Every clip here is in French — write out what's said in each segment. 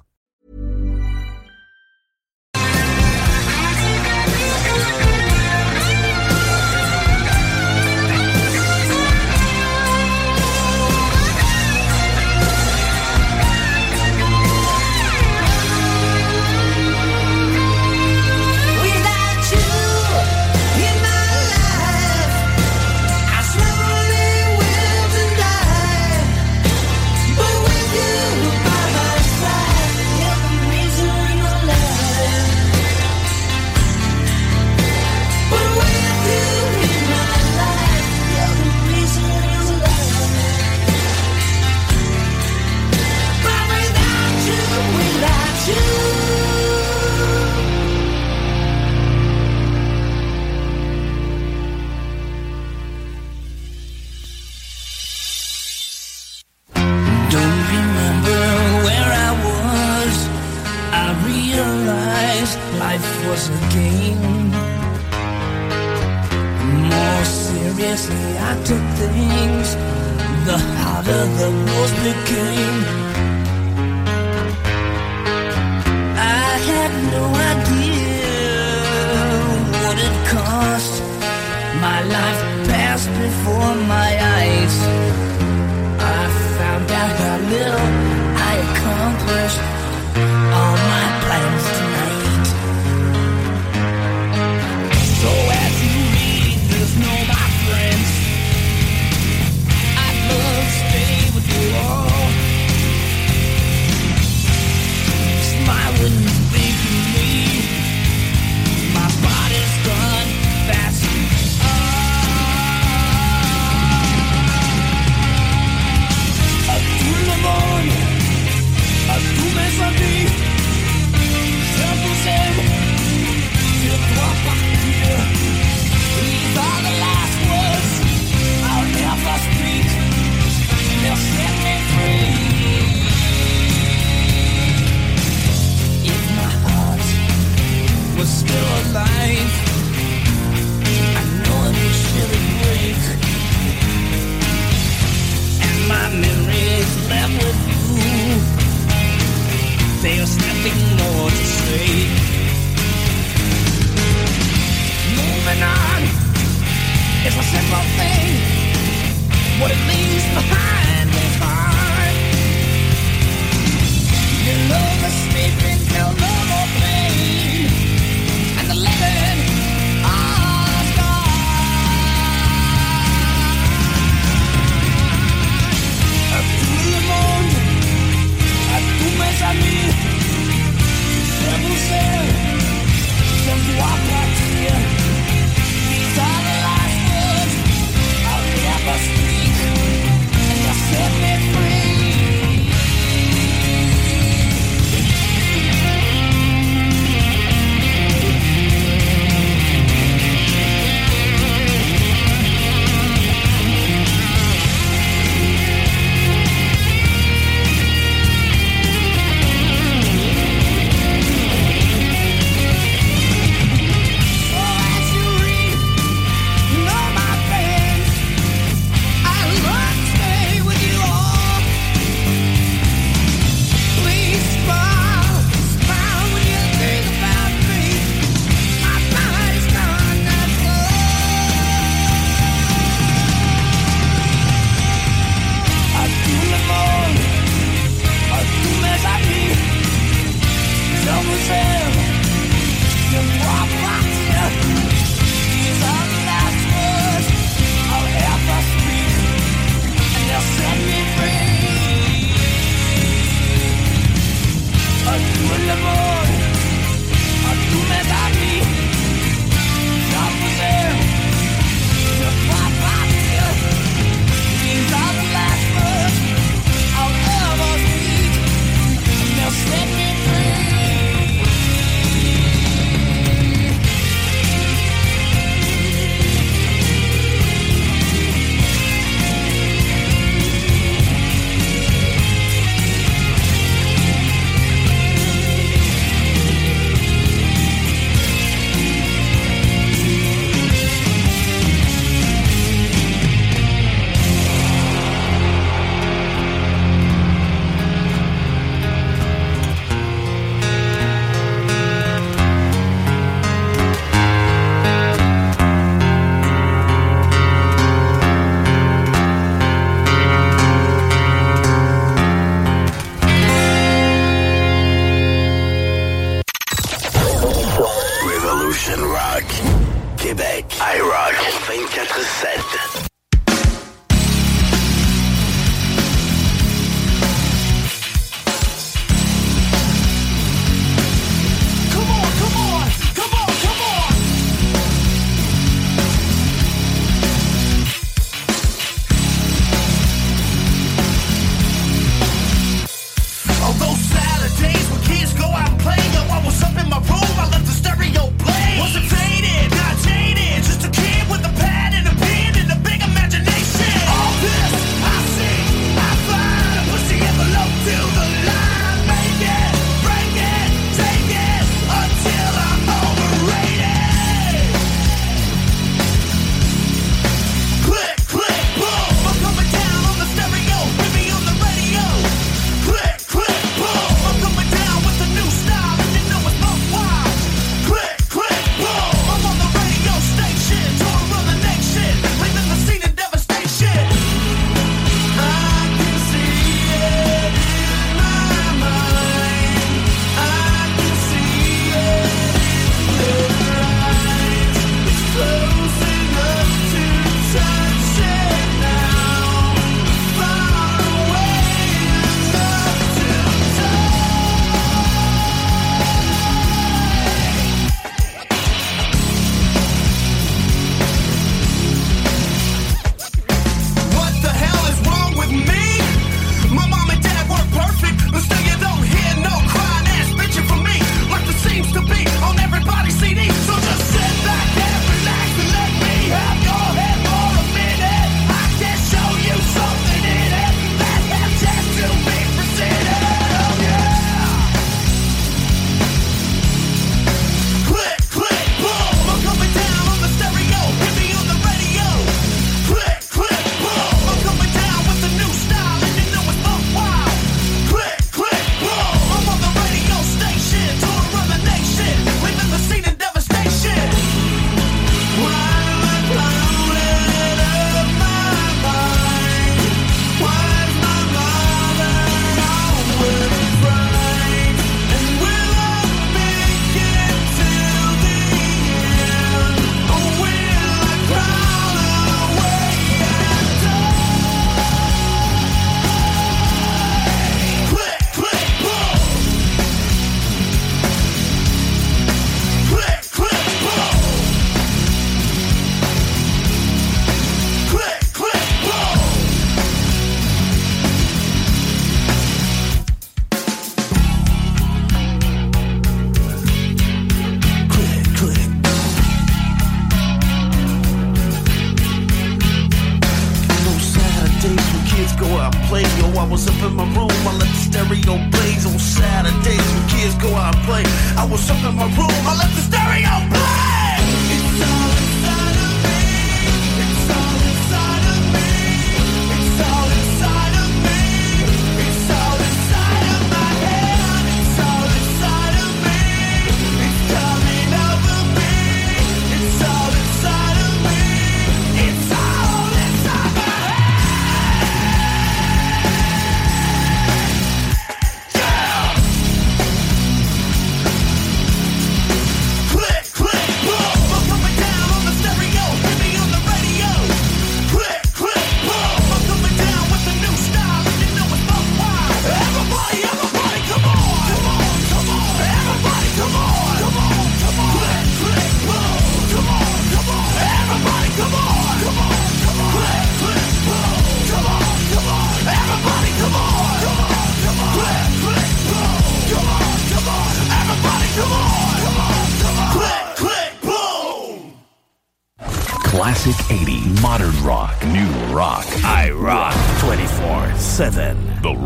Without was a game. More seriously, I took things. The harder the rules became. I had no idea what it cost. My life passed before my eyes. I found out how little I accomplished um, There's nothing more to say. Moving on is a simple thing. What it leaves behind tous mes amis, je vous aime, je dois partir. These are the last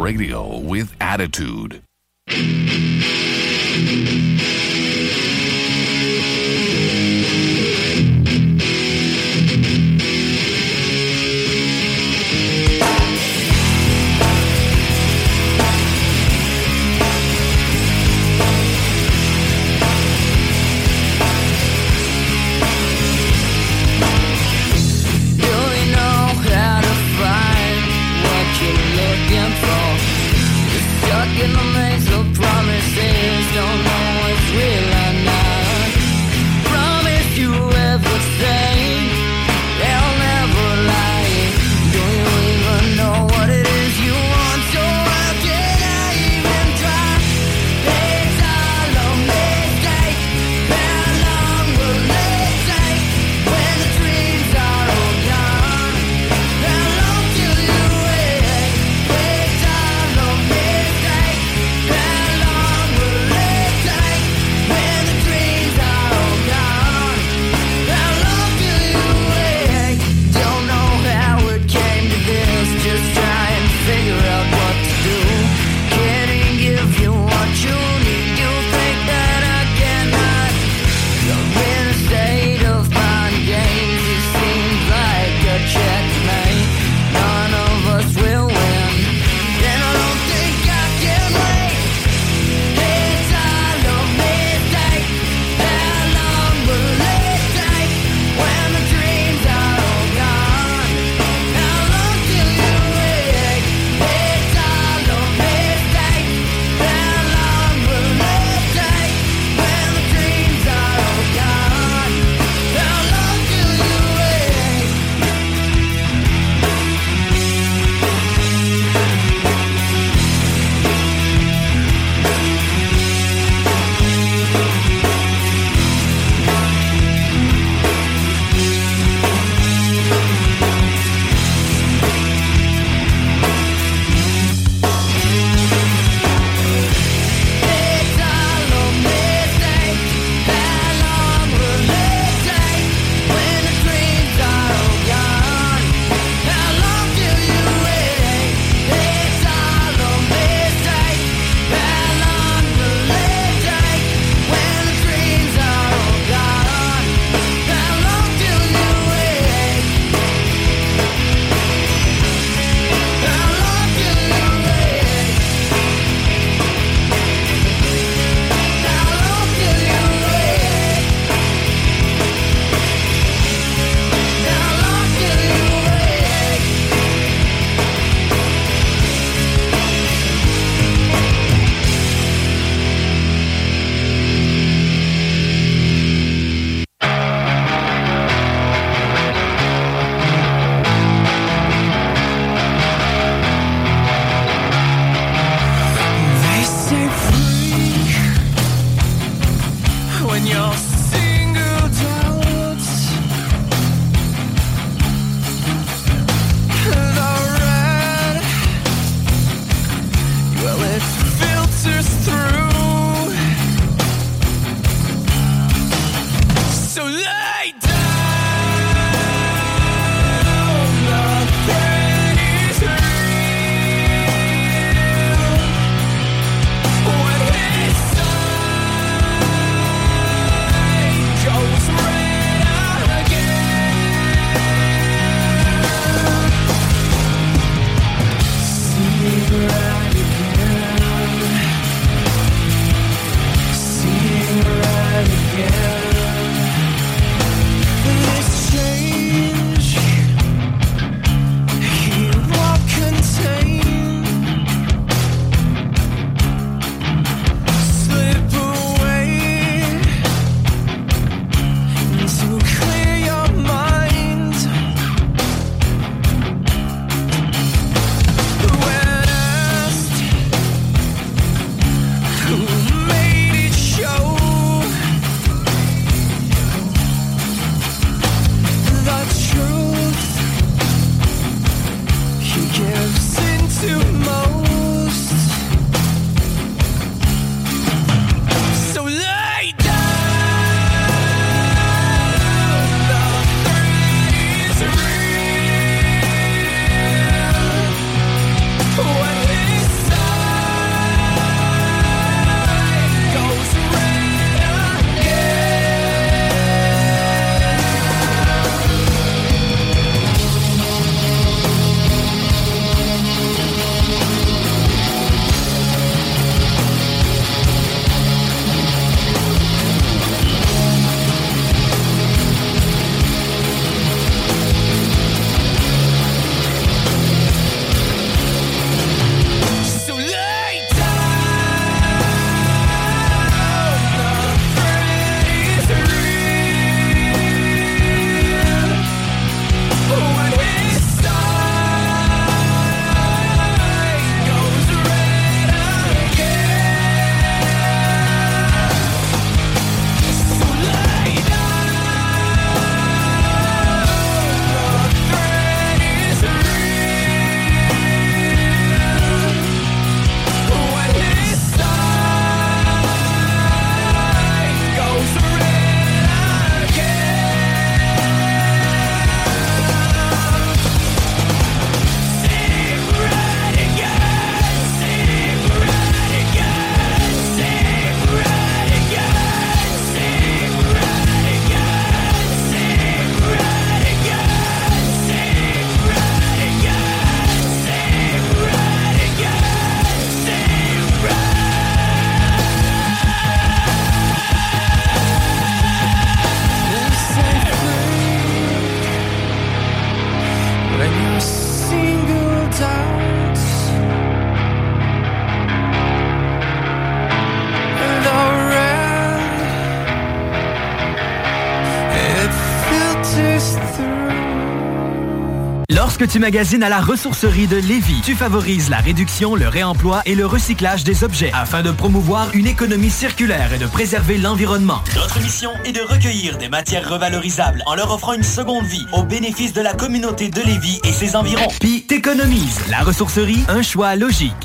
radio with attitude. Lorsque tu magasines à la ressourcerie de Lévis, tu favorises la réduction, le réemploi et le recyclage des objets afin de promouvoir une économie circulaire et de préserver l'environnement. Notre mission est de recueillir des matières revalorisables en leur offrant une seconde vie au bénéfice de la communauté de Lévis et ses environs. Puis t'économises. La ressourcerie, un choix logique.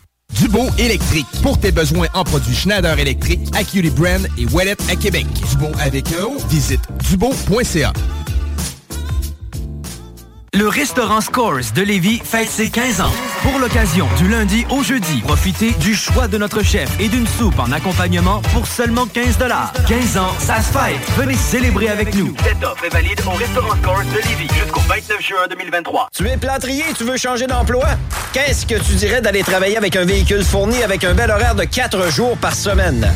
Dubo électrique. Pour tes besoins en produits Schneider électrique, Acuity Brand et Wallet à Québec. Dubo avec O, visite dubo.ca. Le restaurant Scores de Lévis fête ses 15 ans. Pour l'occasion, du lundi au jeudi, profitez du choix de notre chef et d'une soupe en accompagnement pour seulement 15 15 ans, ça se fête. Venez célébrer avec nous. Cette offre est valide au restaurant Scores de Lévis jusqu'au 29 juin 2023. Tu es plâtrier et tu veux changer d'emploi? Qu'est-ce que tu dirais d'aller travailler avec un véhicule fourni avec un bel horaire de 4 jours par semaine?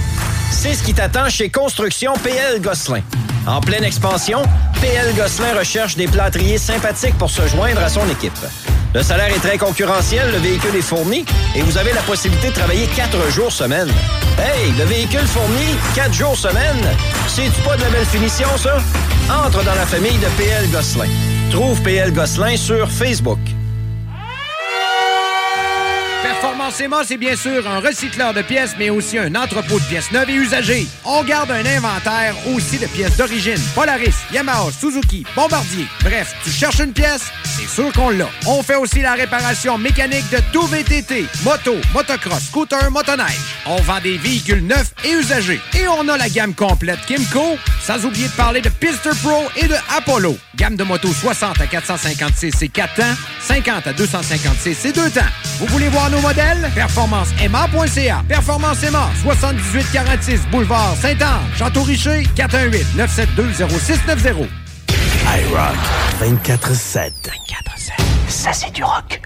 C'est ce qui t'attend chez Construction PL Gosselin. En pleine expansion, PL Gosselin recherche des plâtriers sympathiques pour se joindre à son équipe. Le salaire est très concurrentiel, le véhicule est fourni et vous avez la possibilité de travailler quatre jours semaine. Hey, le véhicule fourni, quatre jours semaine, c'est-tu pas de la belle finition, ça? Entre dans la famille de PL Gosselin. Trouve PL Gosselin sur Facebook. Performance c'est bien sûr un recycleur de pièces, mais aussi un entrepôt de pièces neuves et usagées. On garde un inventaire aussi de pièces d'origine. Polaris, Yamaha, Suzuki, Bombardier. Bref, tu cherches une pièce, c'est sûr qu'on l'a. On fait aussi la réparation mécanique de tout VTT, moto, motocross, scooter, motoneige. On vend des véhicules neufs et usagés. Et on a la gamme complète Kimco, sans oublier de parler de Pister Pro et de Apollo. Gamme de motos 60 à 456 c'est 4 temps, 50 à 256 c'est 2 temps. Vous voulez voir nos modèles? PerformanceMA.ca. Performance MA, 7846 Boulevard Saint-Anne, Château-Richer, 418-972-0690. iRock 24-7. 24-7. Ça, c'est du rock.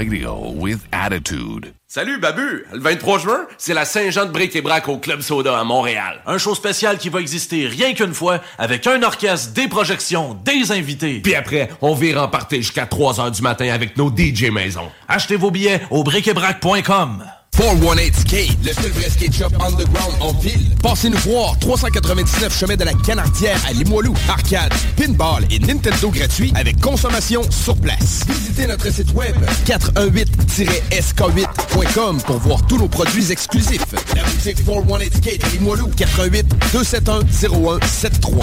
Radio with attitude. Salut Babu! Le 23 juin, c'est la Saint-Jean de Bric et Brac au Club Soda à Montréal. Un show spécial qui va exister rien qu'une fois avec un orchestre, des projections, des invités. Puis après, on vire en party jusqu'à 3 heures du matin avec nos DJ maison. Achetez vos billets au briceetbrac.com. 418 Skate, le seul vrai skate shop underground en ville. Passez nous voir, 399 chemin de la Canardière à Limoilou. Arcade, pinball et Nintendo gratuit avec consommation sur place. Visitez notre site web 418-sk8.com pour voir tous nos produits exclusifs. La boutique 418 Skate à Limoilou, 418 271 0173.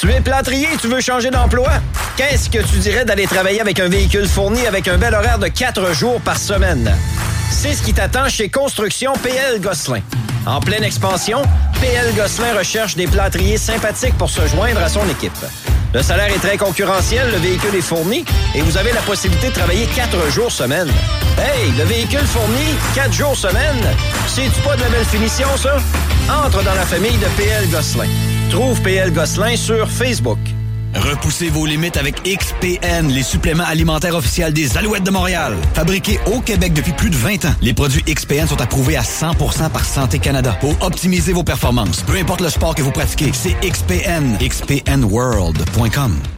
Tu es plâtrier, tu veux changer d'emploi? Qu'est-ce que tu dirais d'aller travailler avec un véhicule fourni avec un bel horaire de 4 jours par semaine? C'est ce qui t'attend chez Construction PL Gosselin. En pleine expansion, PL Gosselin recherche des plâtriers sympathiques pour se joindre à son équipe. Le salaire est très concurrentiel, le véhicule est fourni et vous avez la possibilité de travailler 4 jours semaine. Hey, le véhicule fourni, 4 jours semaine, c'est-tu pas de la belle finition, ça? Entre dans la famille de PL Gosselin. Trouve PL Gosselin sur Facebook. Repoussez vos limites avec XPN, les suppléments alimentaires officiels des Alouettes de Montréal. Fabriqués au Québec depuis plus de 20 ans, les produits XPN sont approuvés à 100% par Santé Canada pour optimiser vos performances. Peu importe le sport que vous pratiquez, c'est XPN. XPNWorld.com.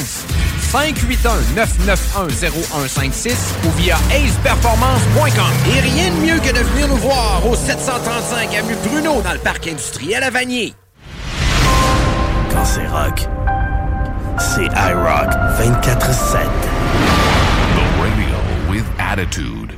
581-991-0156 ou via aceperformance.com. Et rien de mieux que de venir nous voir au 735 avenue Bruno dans le parc industriel à Vanier. Quand c'est rock, c'est iRock 24-7. The radio with attitude.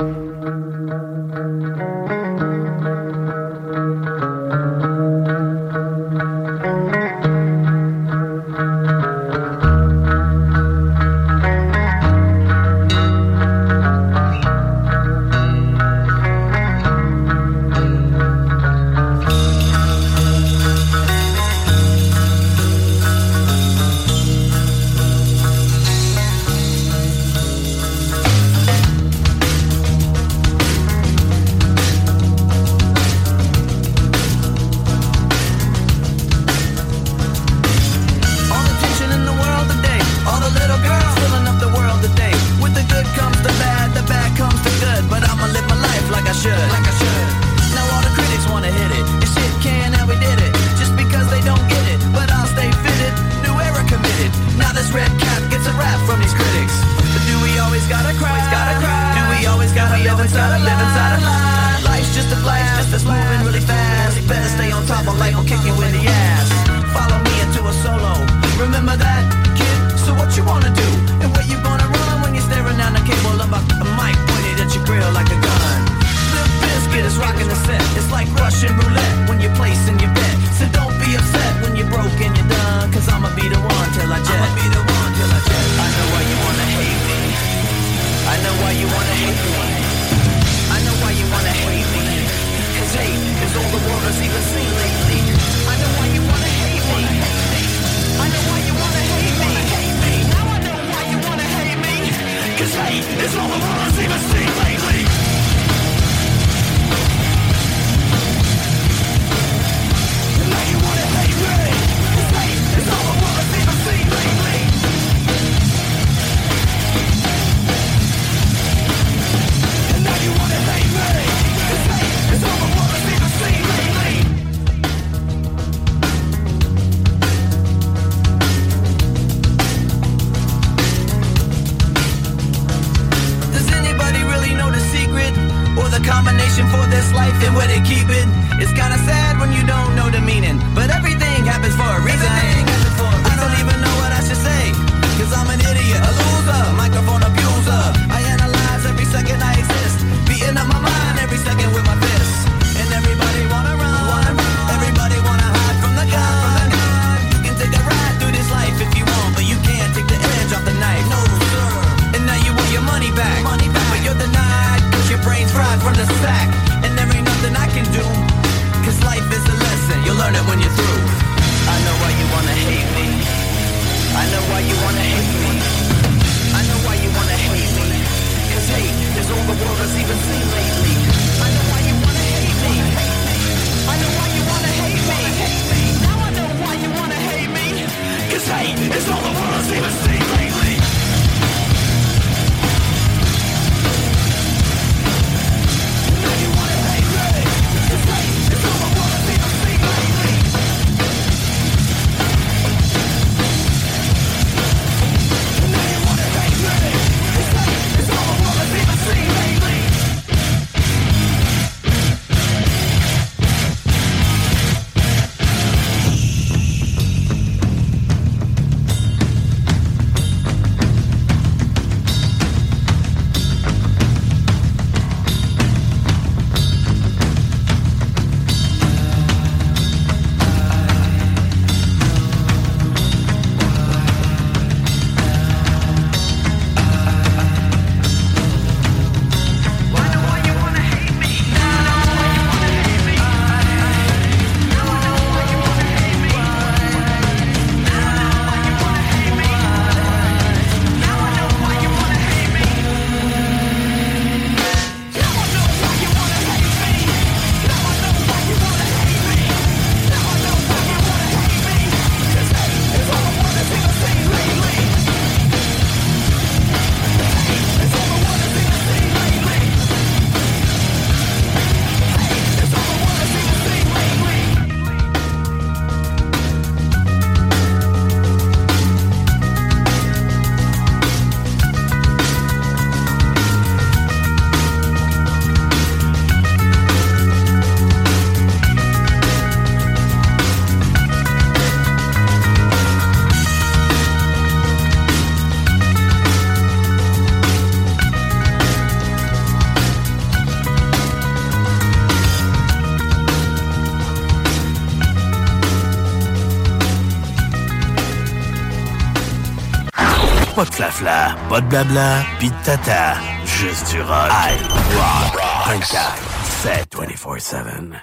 flafla, pas de blabla, pis de tata, juste du rock. I rock, rock. 24, 7, 24-7.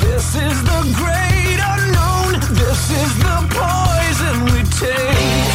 This is the great unknown. This is the poison we take.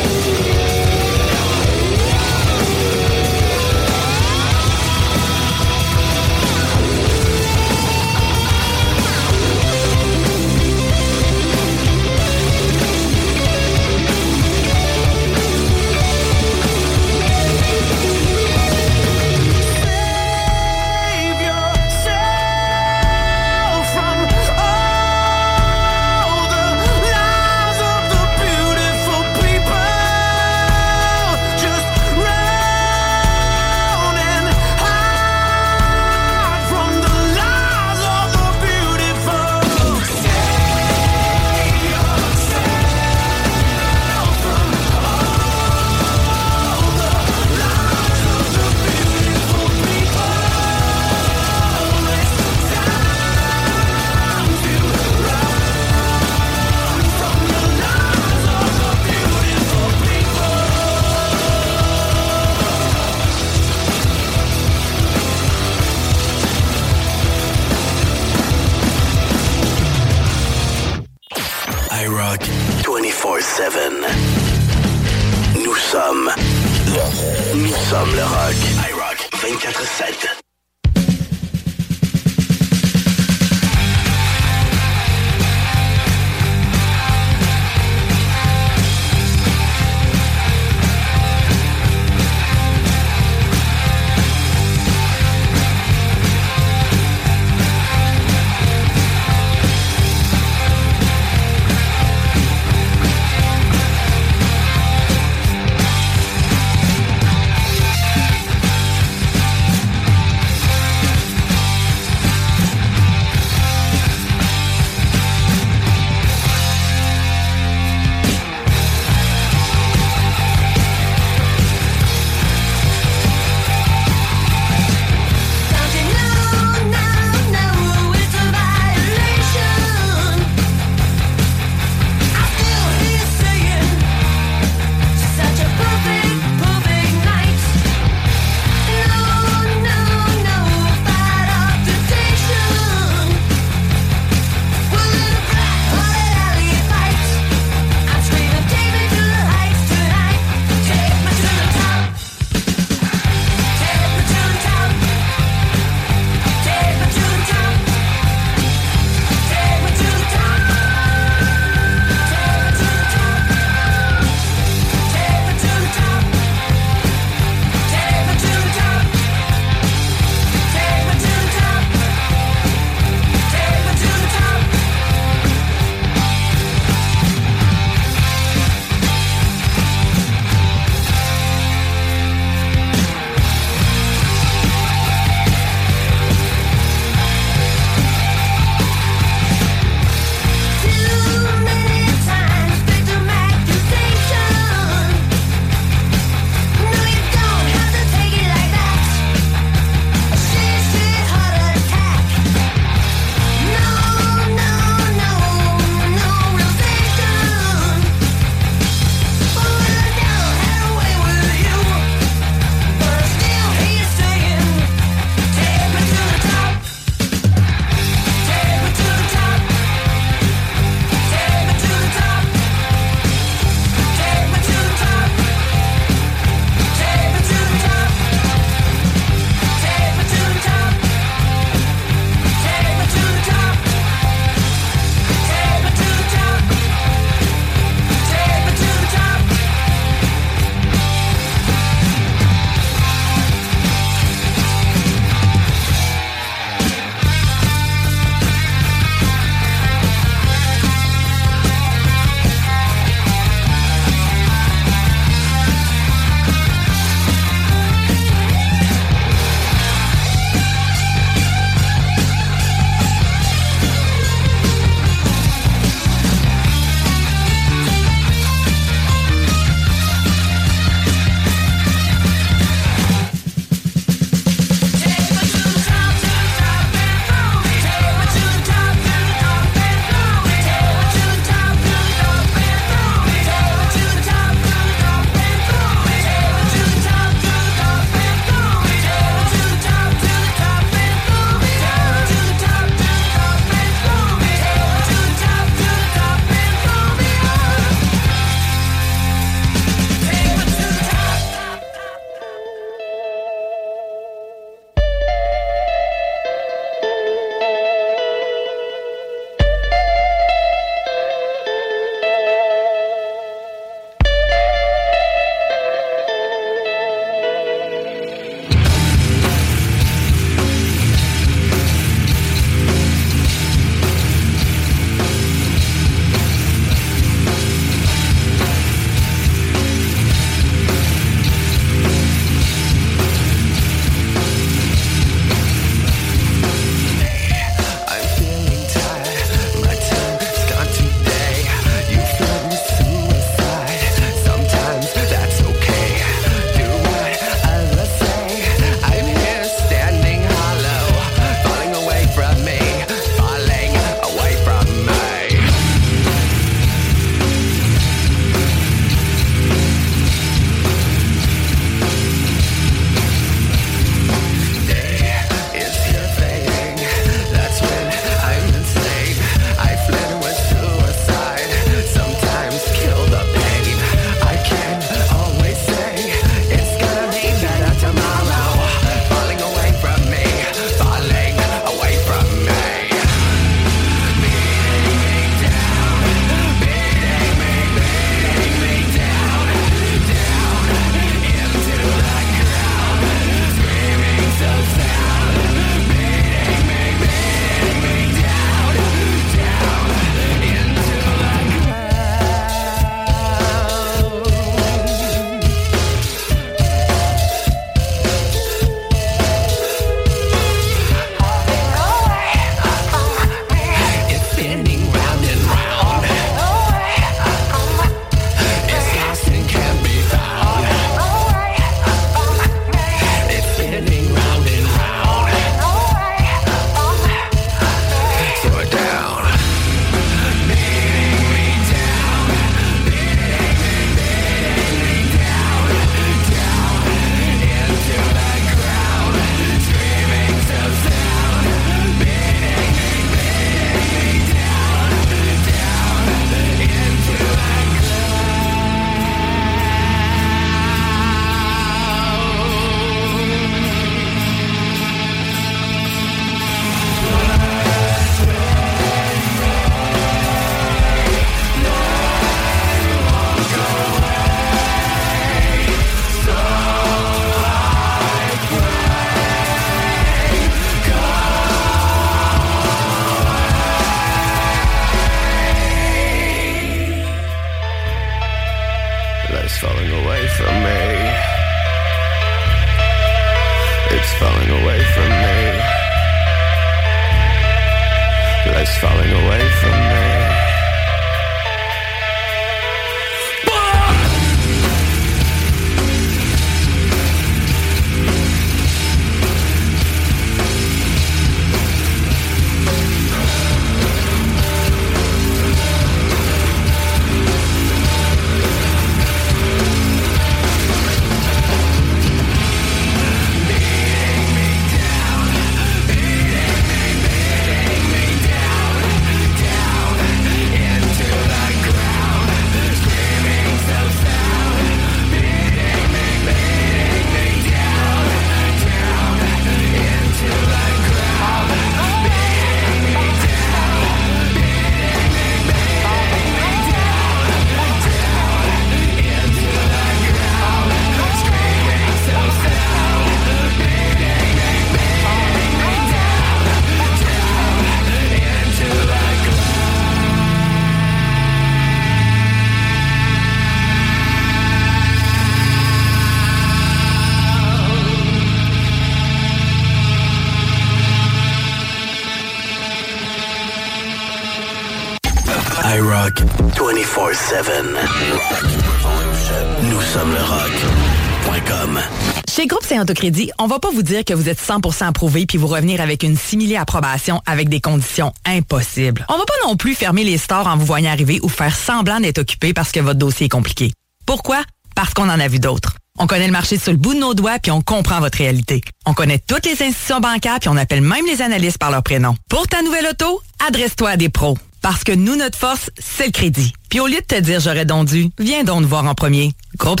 Nous sommes rock.com. Chez Groupe Saint-Autocrédit, on va pas vous dire que vous êtes 100% approuvé puis vous revenir avec une simili approbation avec des conditions impossibles. On va pas non plus fermer les stores en vous voyant arriver ou faire semblant d'être occupé parce que votre dossier est compliqué. Pourquoi? Parce qu'on en a vu d'autres. On connaît le marché sur le bout de nos doigts puis on comprend votre réalité. On connaît toutes les institutions bancaires puis on appelle même les analystes par leur prénom. Pour ta nouvelle auto, adresse-toi à des pros. Parce que nous, notre force, c'est le crédit. Puis au lieu de te dire j'aurais donc dû, viens donc nous voir en premier. Groupe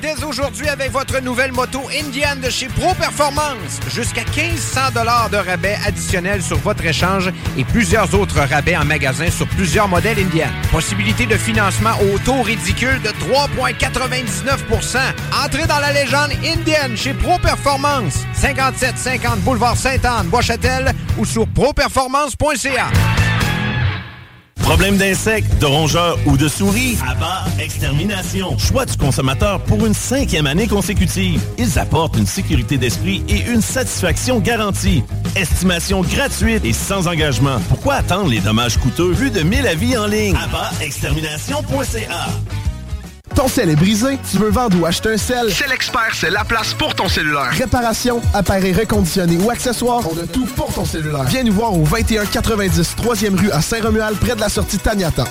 dès aujourd'hui avec votre nouvelle moto Indian de chez Pro Performance. Jusqu'à 1500 dollars de rabais additionnels sur votre échange et plusieurs autres rabais en magasin sur plusieurs modèles Indian. Possibilité de financement au taux ridicule de 3,99% Entrez dans la légende Indian chez Pro Performance. 5750 boulevard Sainte-Anne, Bois-Châtel ou sur properformance.ca. Problème d'insectes, de rongeurs ou de souris? Abba Extermination. Choix du consommateur pour une cinquième année consécutive. Ils apportent une sécurité d'esprit et une satisfaction garantie. Estimation gratuite et sans engagement. Pourquoi attendre les dommages coûteux vu de 1000 avis en ligne? Extermination.ca Ton sel est brisé, tu veux vendre ou acheter un sel? C'est l'expert, c'est la place pour ton cellulaire. Réparation, appareil reconditionné ou accessoires, on a tout pour ton cellulaire. Viens nous voir au 2190 3e rue à Saint-Romuald, près de la sortie Taniata.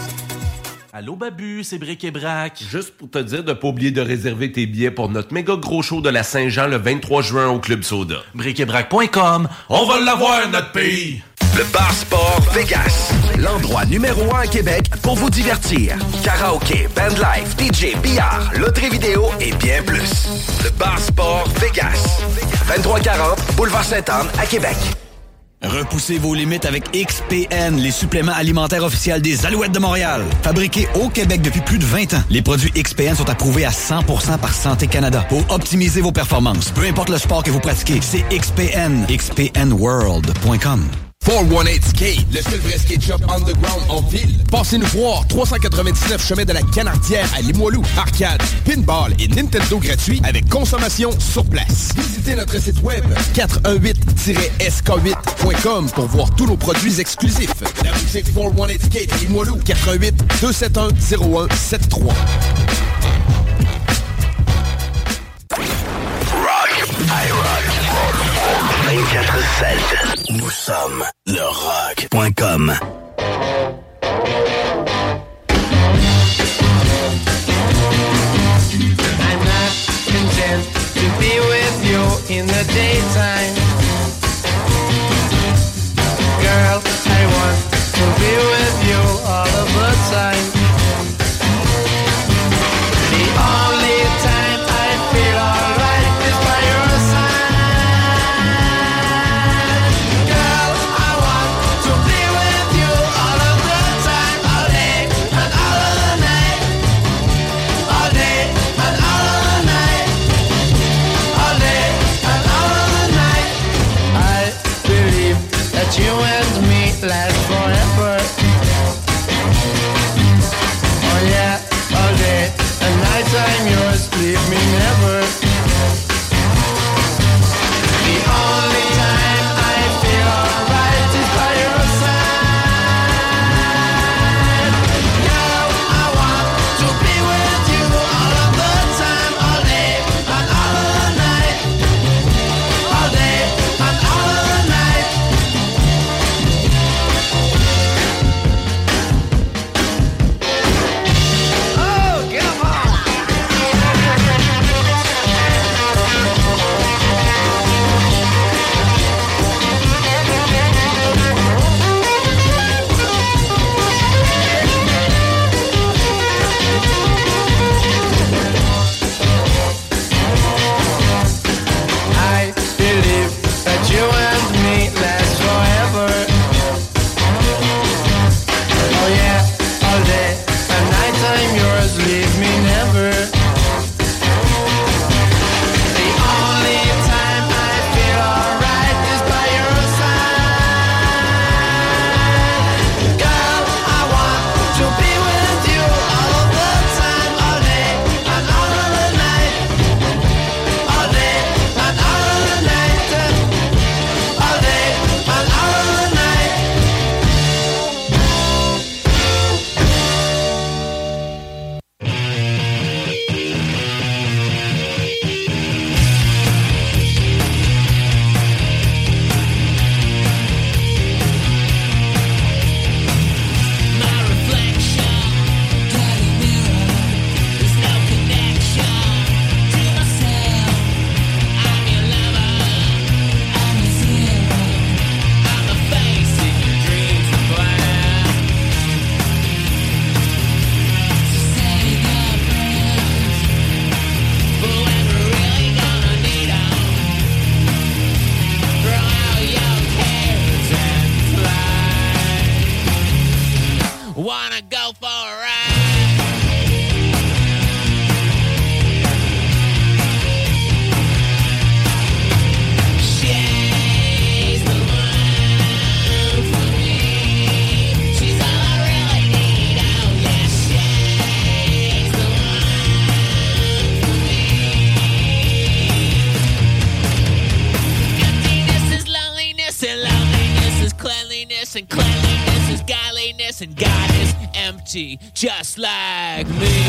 Allô Babu, c'est Bric et Brac. Juste pour te dire de pas oublier de réserver tes billets pour notre méga gros show de la Saint-Jean le 23 juin au Club Soda. Bricebrac.com. On va l'avoir, notre pays. Le Bar Sport Vegas. L'endroit numéro un à Québec pour vous divertir. Karaoke, bandlife, DJ, billard, loterie vidéo et bien plus. Le Bar Sport Vegas. 2340 Boulevard Sainte-Anne à Québec. Repoussez vos limites avec XPN, les suppléments alimentaires officiels des Alouettes de Montréal. Fabriqués au Québec depuis plus de 20 ans, les produits XPN sont approuvés à 100% par Santé Canada pour optimiser vos performances. Peu importe le sport que vous pratiquez, c'est XPN. XPNWorld.com. 418 Skate, le seul vrai skate shop underground en ville. Passez-nous voir, 399 chemin de la Canardière à Limoilou. Arcade, pinball et Nintendo gratuit avec consommation sur place. Visitez notre site web 418-sk8.com pour voir tous nos produits exclusifs. La boutique 418 Skate Limoilou, 418 271 0173. Rock, iRock. 24-7. Nous sommes le rock.com. I'm not content to be with you in the daytime. Girl, I want to be with you all of the time. Just like me.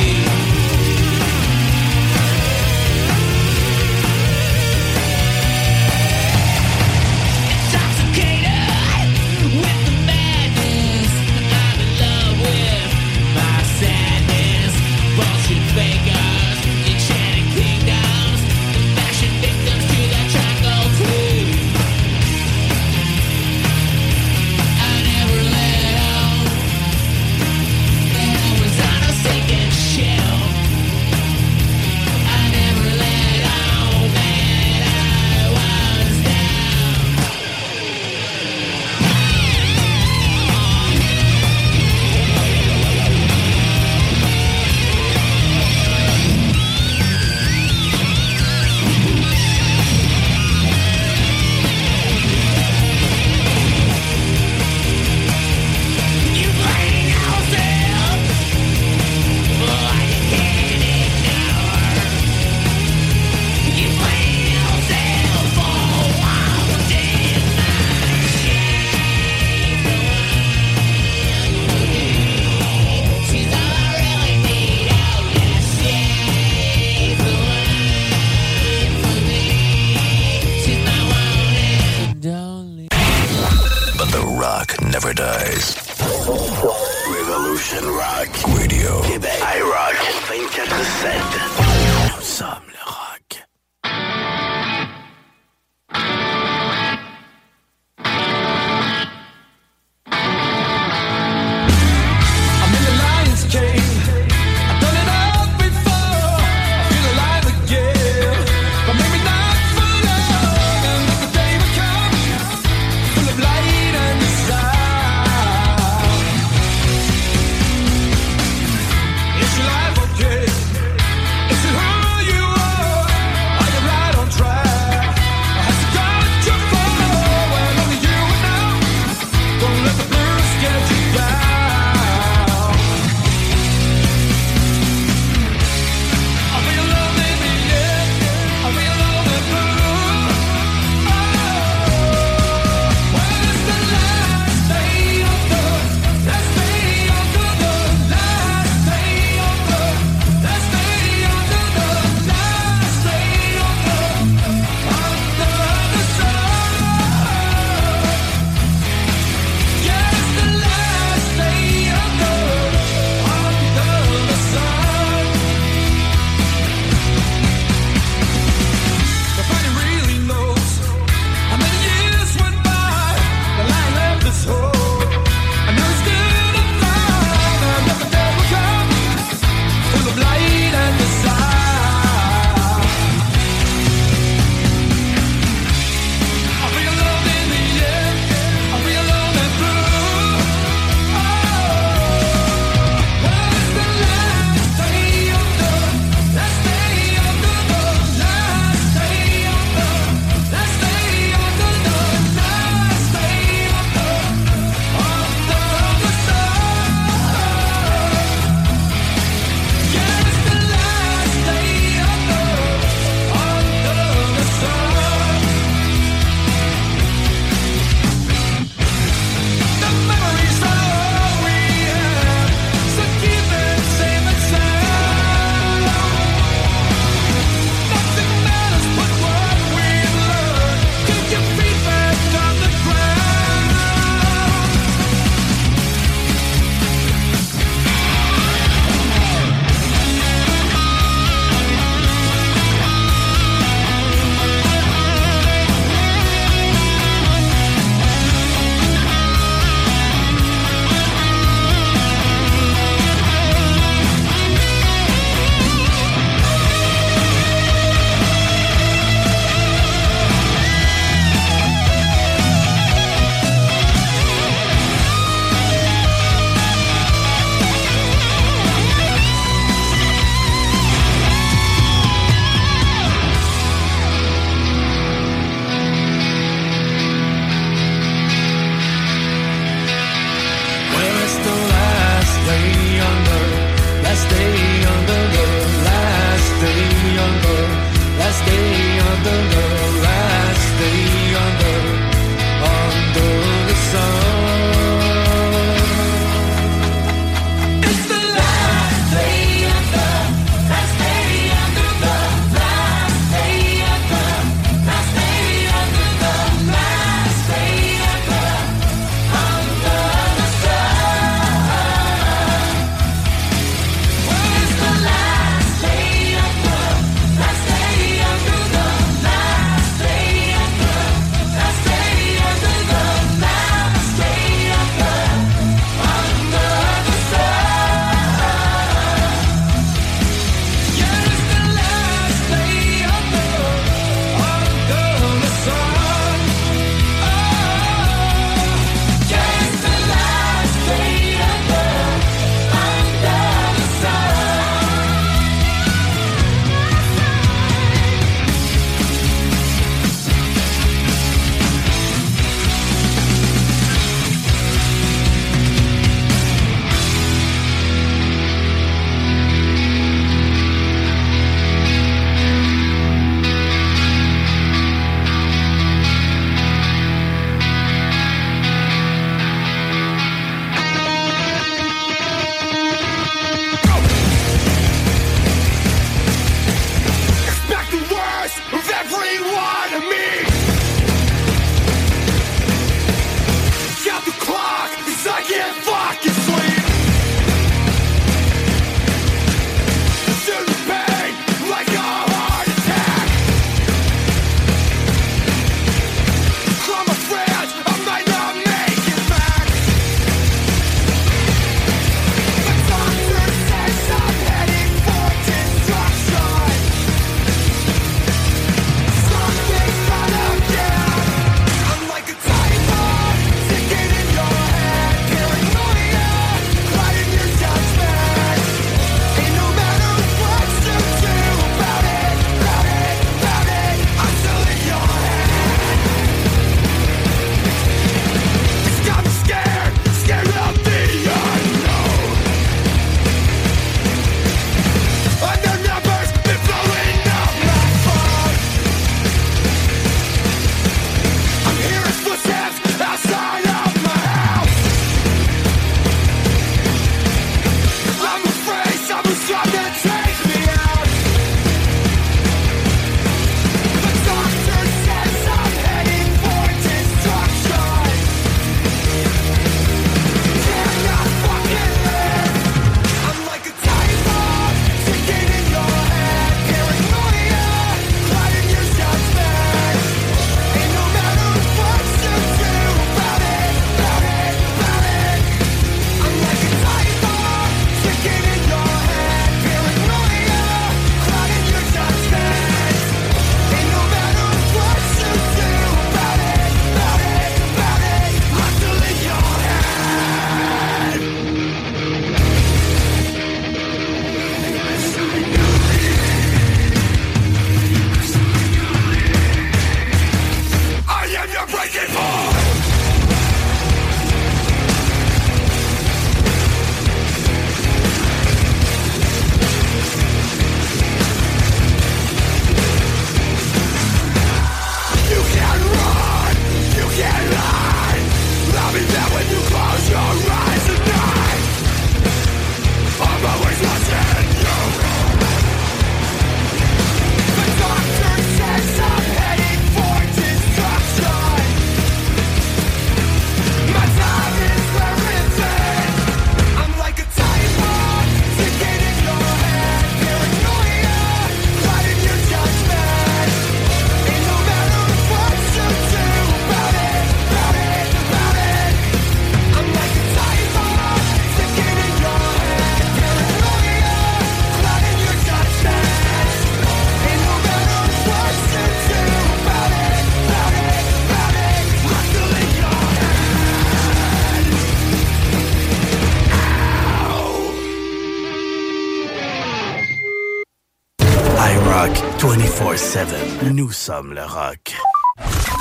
7. Nous sommes le rock.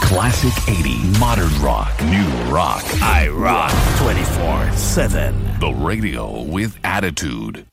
Classic 80, modern rock, new rock. I rock 24 7. The radio with attitude.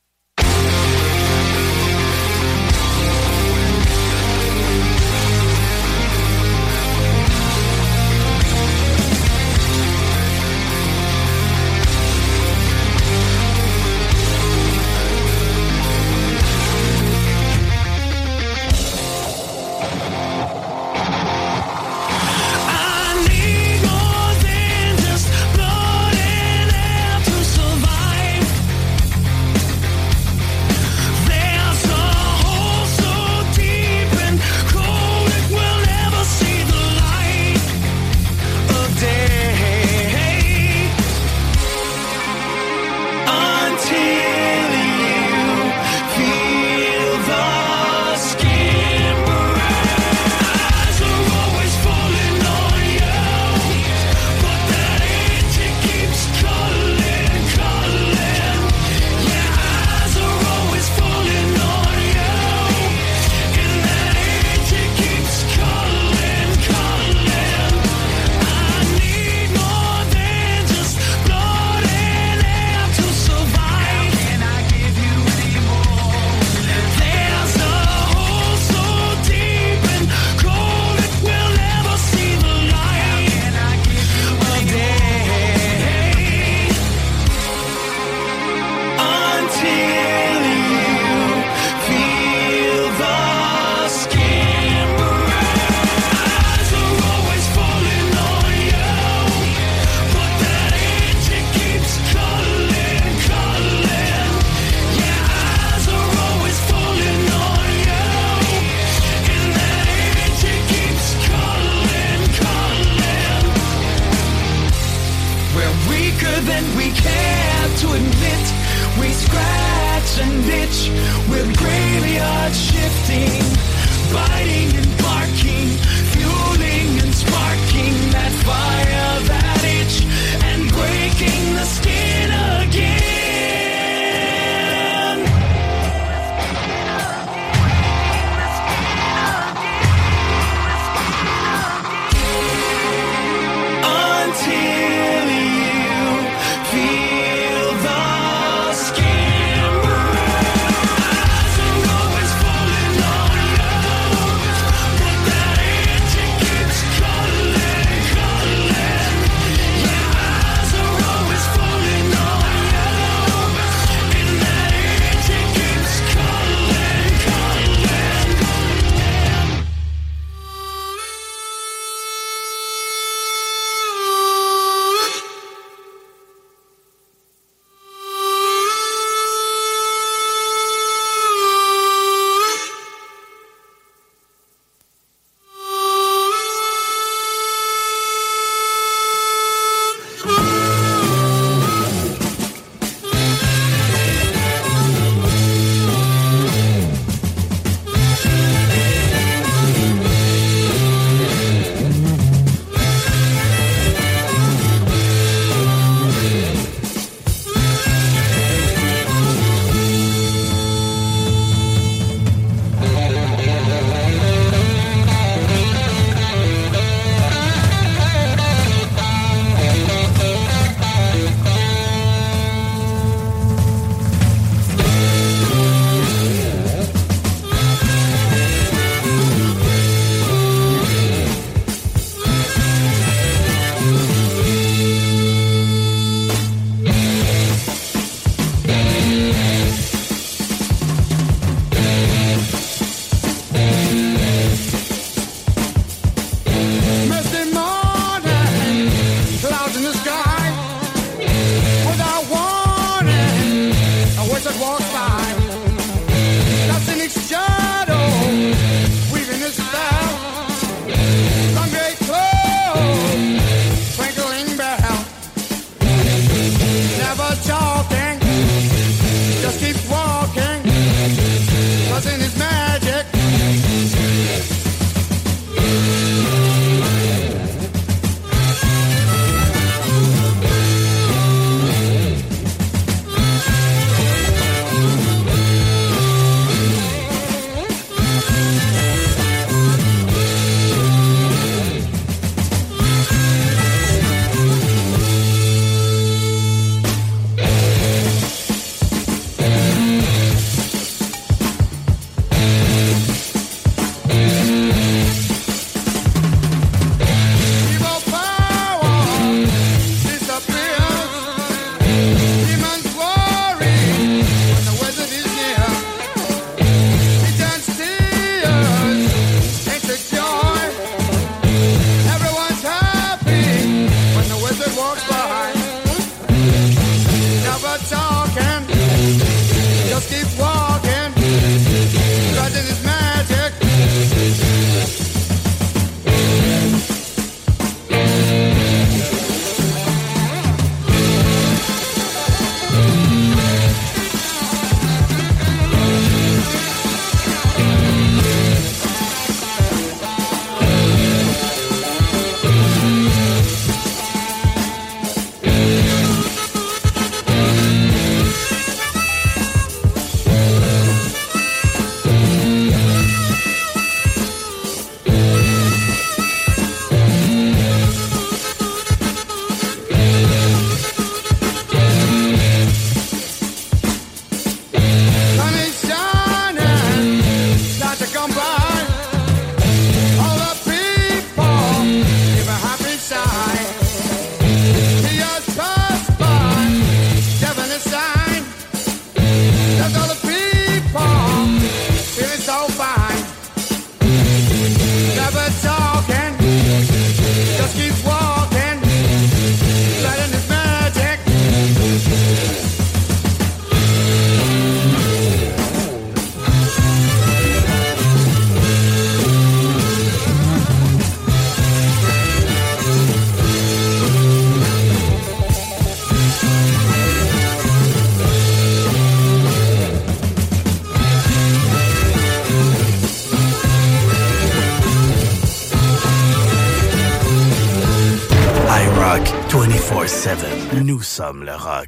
24-7.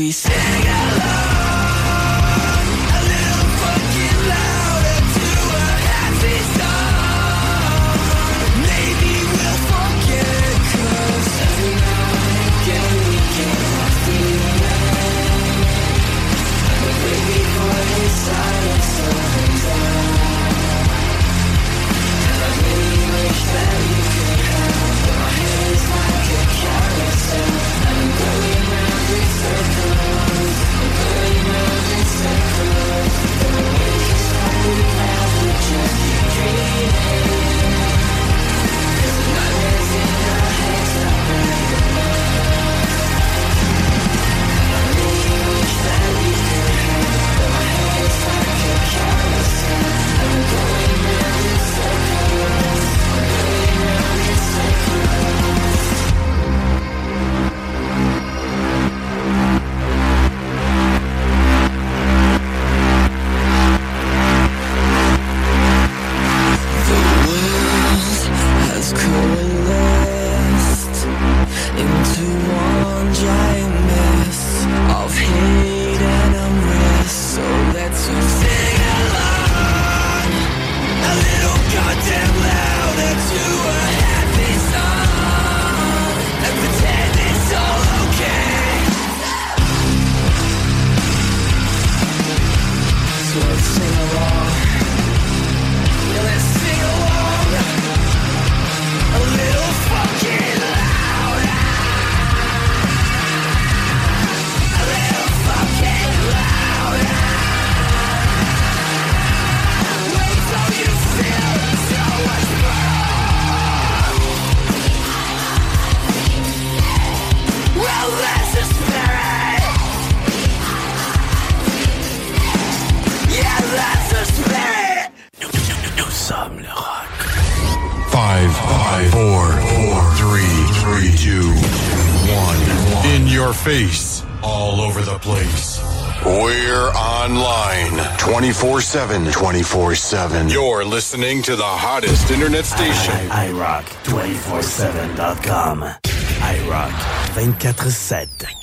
we sing 7, 24 7. You're listening to the hottest internet station. iRock247.com. iRock 24-7.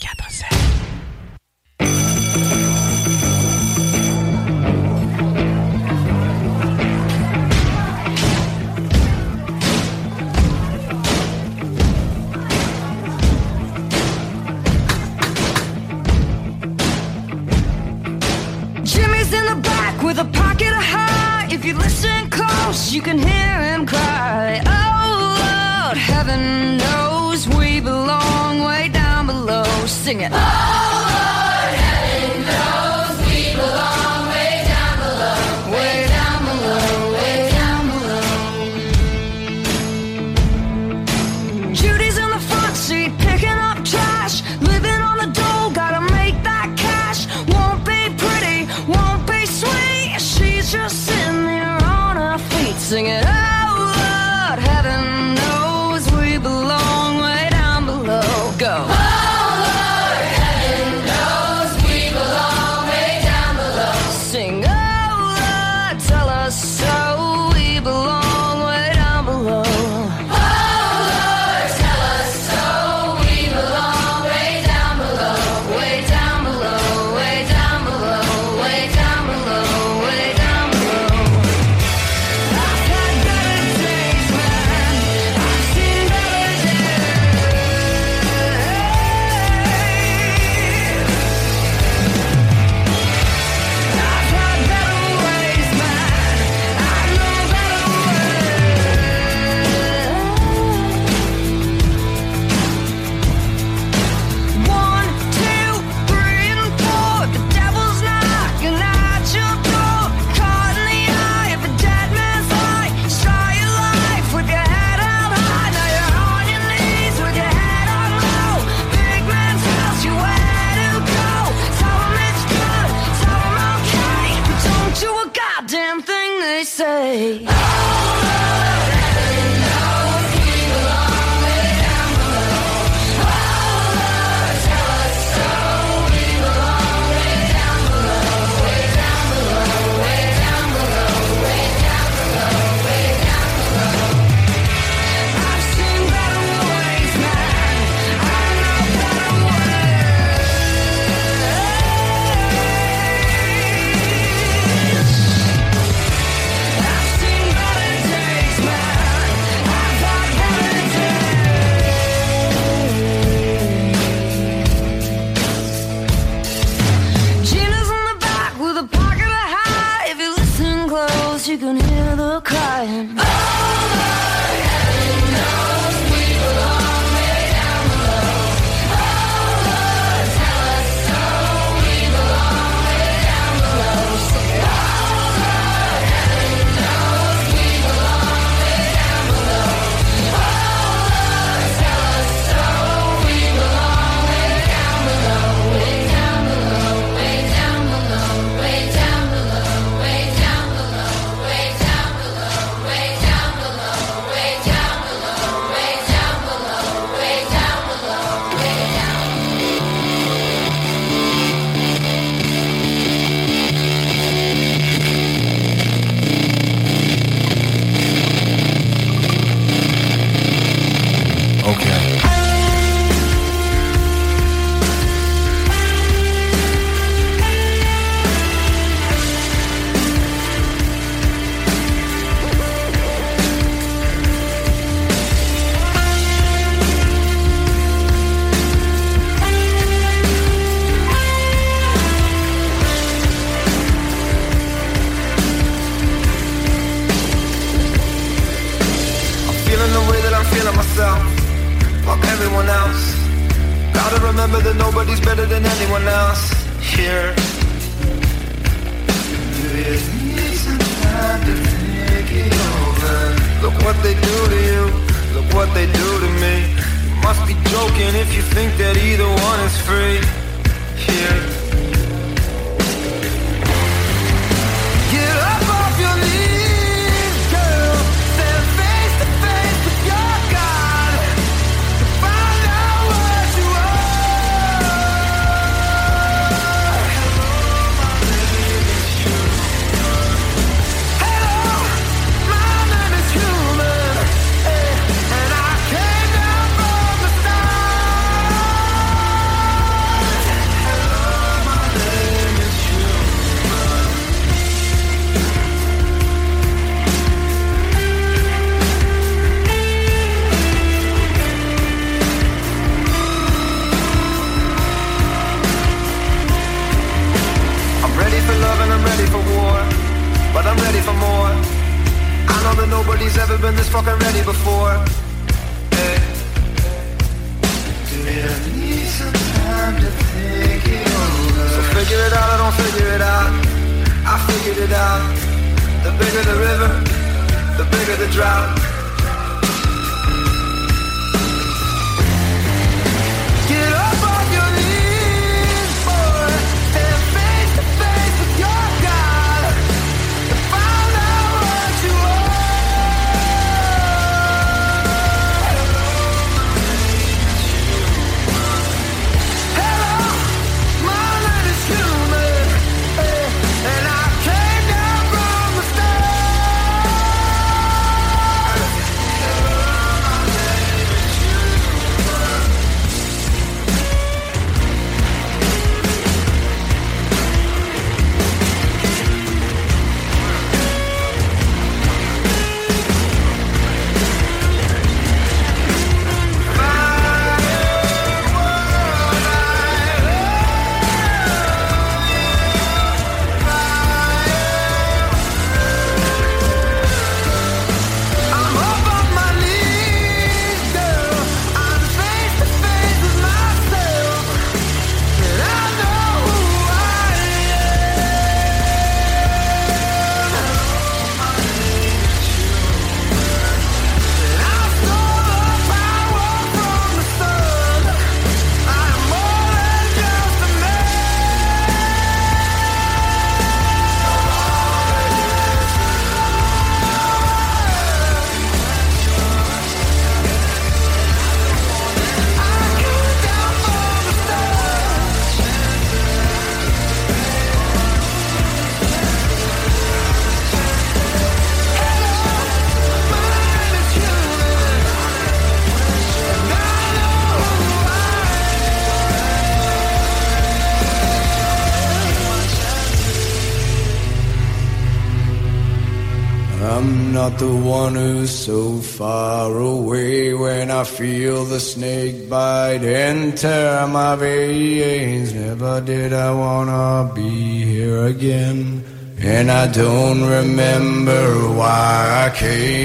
not the one who's so far away when I feel the snake bite enter my veins. Never did I wanna be here again. And I don't remember why I came.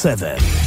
24-7.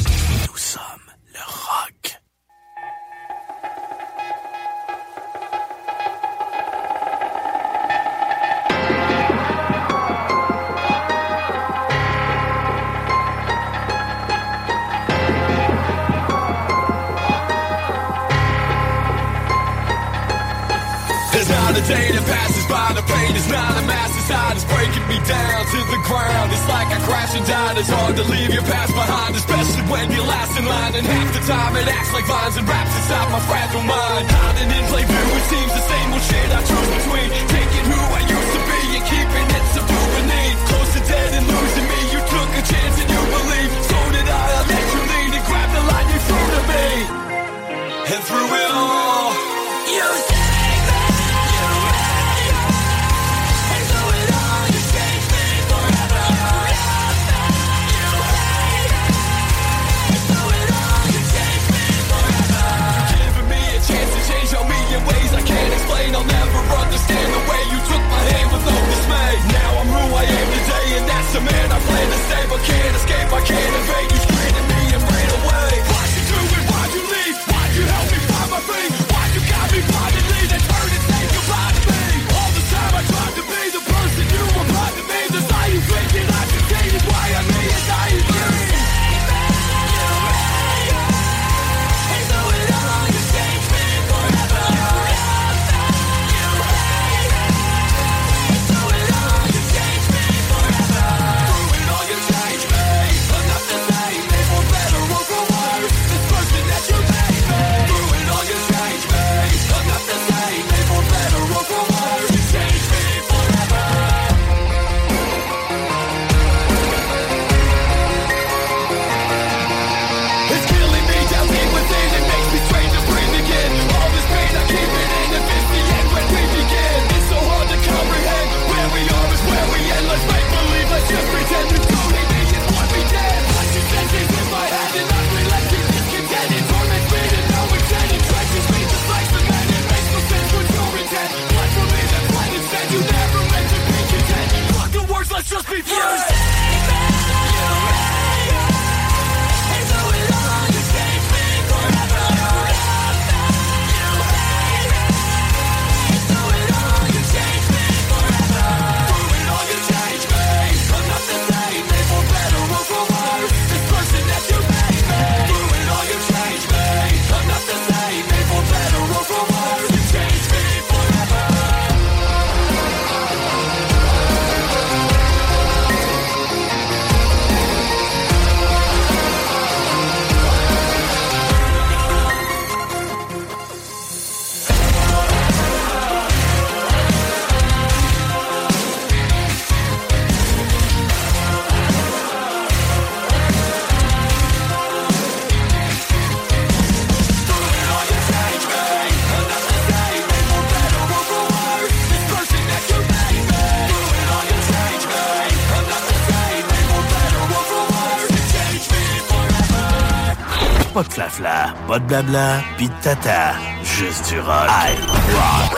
Pas de blabla, pis de tata. Juste du rock. I rock.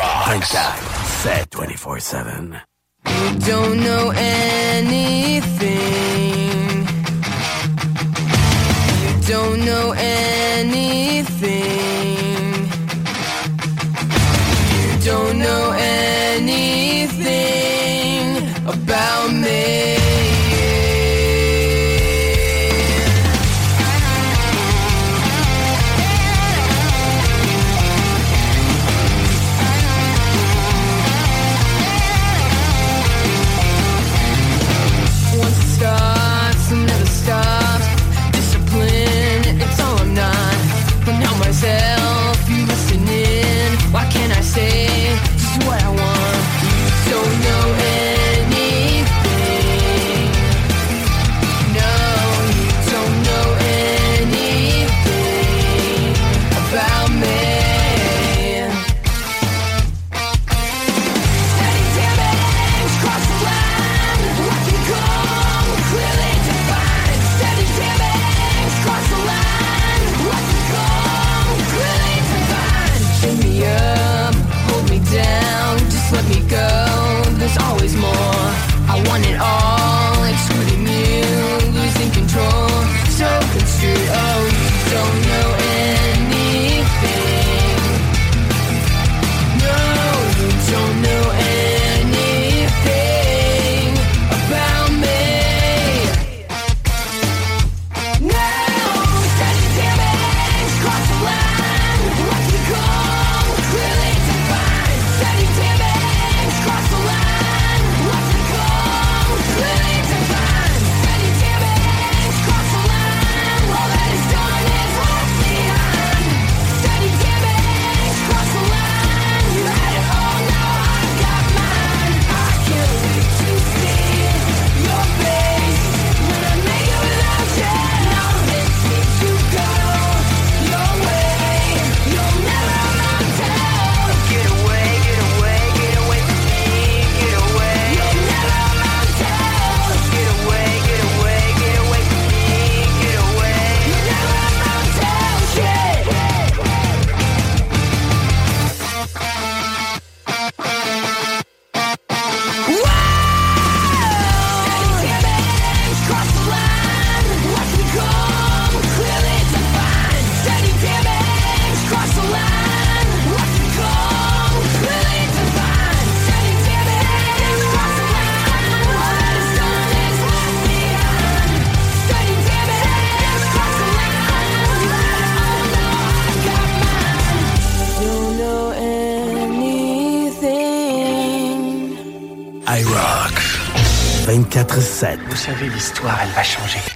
24-7. You don't know anything. Vous savez, l'histoire, elle va changer.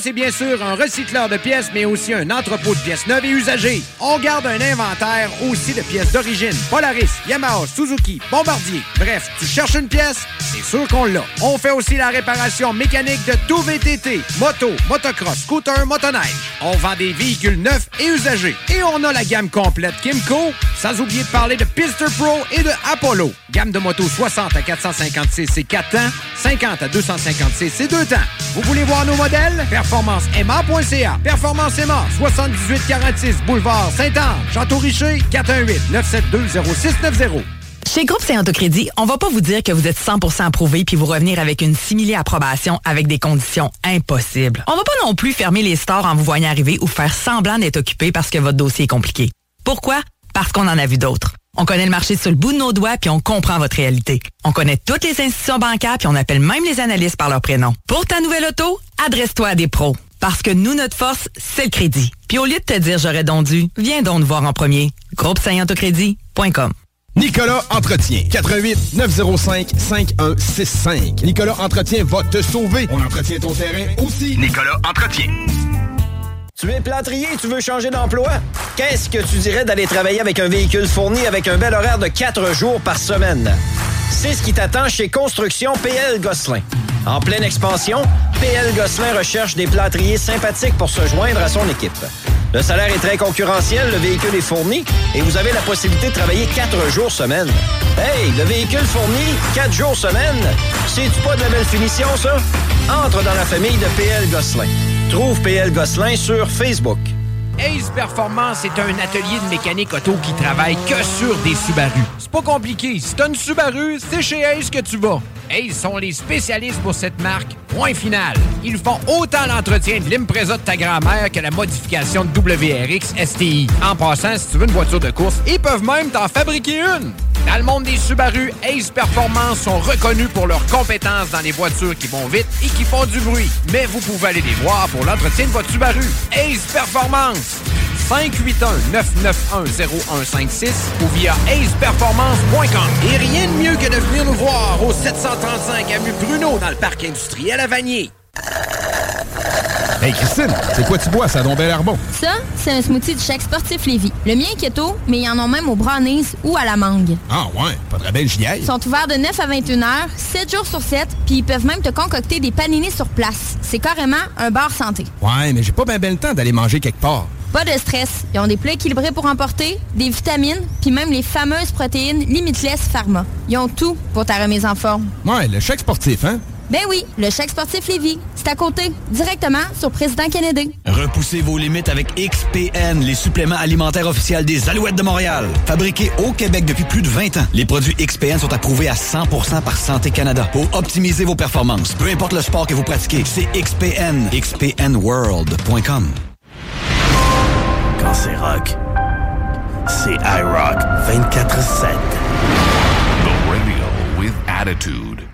C'est bien sûr un recycleur de pièces, mais aussi un entrepôt de pièces neuves et usagées. On garde un inventaire aussi de pièces d'origine. Polaris, Yamaha, Suzuki, Bombardier. Bref, tu cherches une pièce, c'est sûr qu'on l'a. On fait aussi la réparation mécanique de tout VTT, moto, motocross, scooter, motoneige. On vend des véhicules neufs et usagés. Et on a la gamme complète Kimco, sans oublier de parler de Pister Pro et de Apollo. Gamme de motos 60 à 456 et 4 temps, 50 à 256 et 2 temps. Vous voulez voir nos modèles? PerformanceMA.ca. Performance Emma, 7846 Boulevard Saint-Anne. Château-Richer, 418-972-0690. Chez Groupe Saint-Autocrédit, on va pas vous dire que vous êtes 100% approuvé puis vous revenir avec une simili approbation avec des conditions impossibles. On va pas non plus fermer les stores en vous voyant arriver ou faire semblant d'être occupé parce que votre dossier est compliqué. Pourquoi? Parce qu'on en a vu d'autres. On connaît le marché sur le bout de nos doigts puis on comprend votre réalité. On connaît toutes les institutions bancaires puis on appelle même les analystes par leur prénom. Pour ta nouvelle auto, adresse-toi à des pros. Parce que nous, notre force, c'est le crédit. Puis au lieu de te dire j'aurais donc dû, viens donc nous voir en premier. Groupe Nicolas Entretien. 88 905 5165. Nicolas Entretien va te sauver. On entretient ton terrain aussi. Nicolas Entretien. Tu es plâtrier tu veux changer d'emploi? Qu'est-ce que tu dirais d'aller travailler avec un véhicule fourni avec un bel horaire de 4 jours par semaine? C'est ce qui t'attend chez Construction PL Gosselin. En pleine expansion, PL Gosselin recherche des plâtriers sympathiques pour se joindre à son équipe. Le salaire est très concurrentiel, le véhicule est fourni et vous avez la possibilité de travailler 4 jours semaine. Hey, le véhicule fourni, 4 jours semaine, c'est-tu pas de la belle finition, ça? Entre dans la famille de PL Gosselin. Trouve PL Gosselin sur Facebook. Ace Performance est un atelier de mécanique auto qui travaille que sur des Subaru. C'est pas compliqué. Si t'as une Subaru, c'est chez Ace que tu vas. Ace sont les spécialistes pour cette marque. Point final. Ils font autant l'entretien de l'Impreza de ta grand-mère que la modification de WRX STI. En passant, si tu veux une voiture de course, ils peuvent même t'en fabriquer une. Dans le monde des Subaru, Ace Performance sont reconnus pour leurs compétences dans les voitures qui vont vite et qui font du bruit. Mais vous pouvez aller les voir pour l'entretien de votre Subaru. Ace Performance. 581-991-0156 ou via aceperformance.com. Et rien de mieux que de venir nous voir au 735 avenue Bruno dans le parc industriel à Vanier. Hey Christine, c'est quoi tu bois? Ça a donc bel air bon. Ça, c'est un smoothie du chèque sportif Lévis. Le mien est keto, mais ils en ont même au brownies ou à la mangue. Ah ouais, pas de rabais, j'y aille. Ils sont ouverts de 9 à 21 heures, 7 jours sur 7, puis ils peuvent même te concocter des paninis sur place. C'est carrément un bar santé. Ouais, mais j'ai pas bien ben le temps d'aller manger quelque part. Pas de stress. Ils ont des plats équilibrés pour emporter, des vitamines, puis même les fameuses protéines Limitless Pharma. Ils ont tout pour ta remise en forme. Ouais, le chèque sportif, hein? Ben oui, le chèque sportif Lévis. C'est à côté, directement sur Président Kennedy. Repoussez vos limites avec XPN, les suppléments alimentaires officiels des Alouettes de Montréal. Fabriqués au Québec depuis plus de 20 ans, les produits XPN sont approuvés à 100% par Santé Canada pour optimiser vos performances. Peu importe le sport que vous pratiquez, c'est XPN. XPNWorld.com. C'est rock, c'est iRock 24-7. The radio with attitude.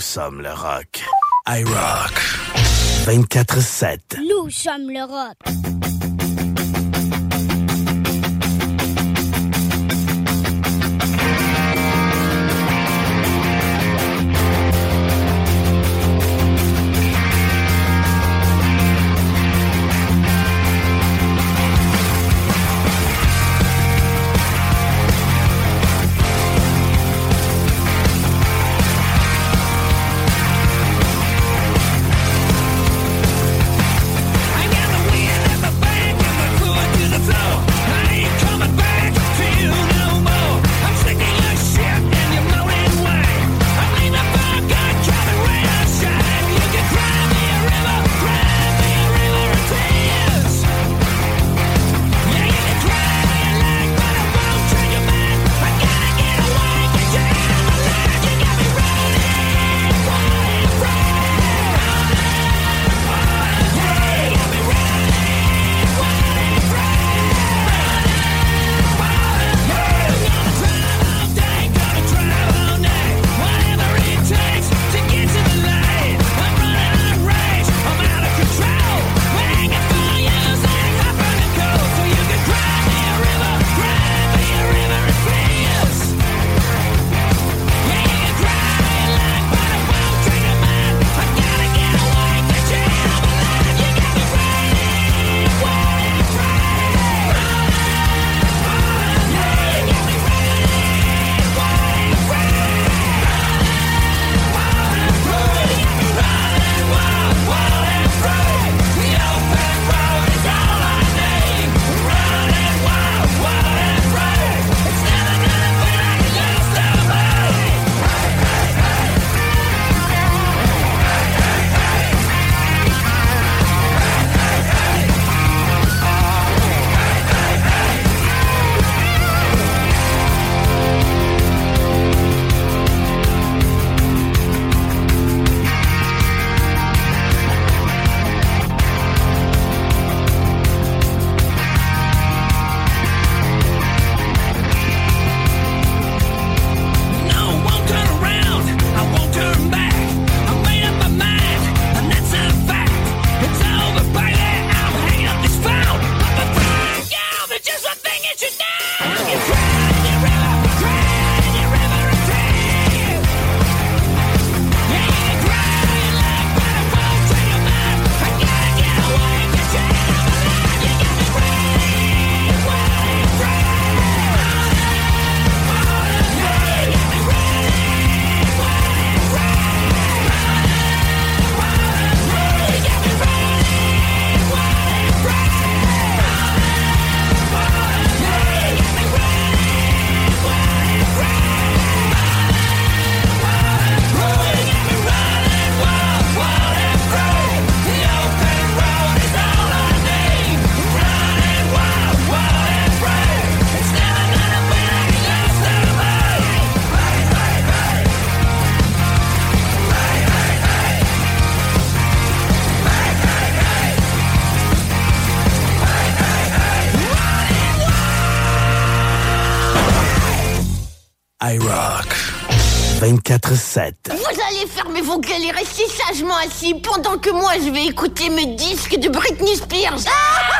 Nous sommes le rock. I rock. 24-7. Nous sommes le rock. Vous allez fermer vos gueules et sagement assis pendant que moi je vais écouter mes disques de Britney Spears. Ah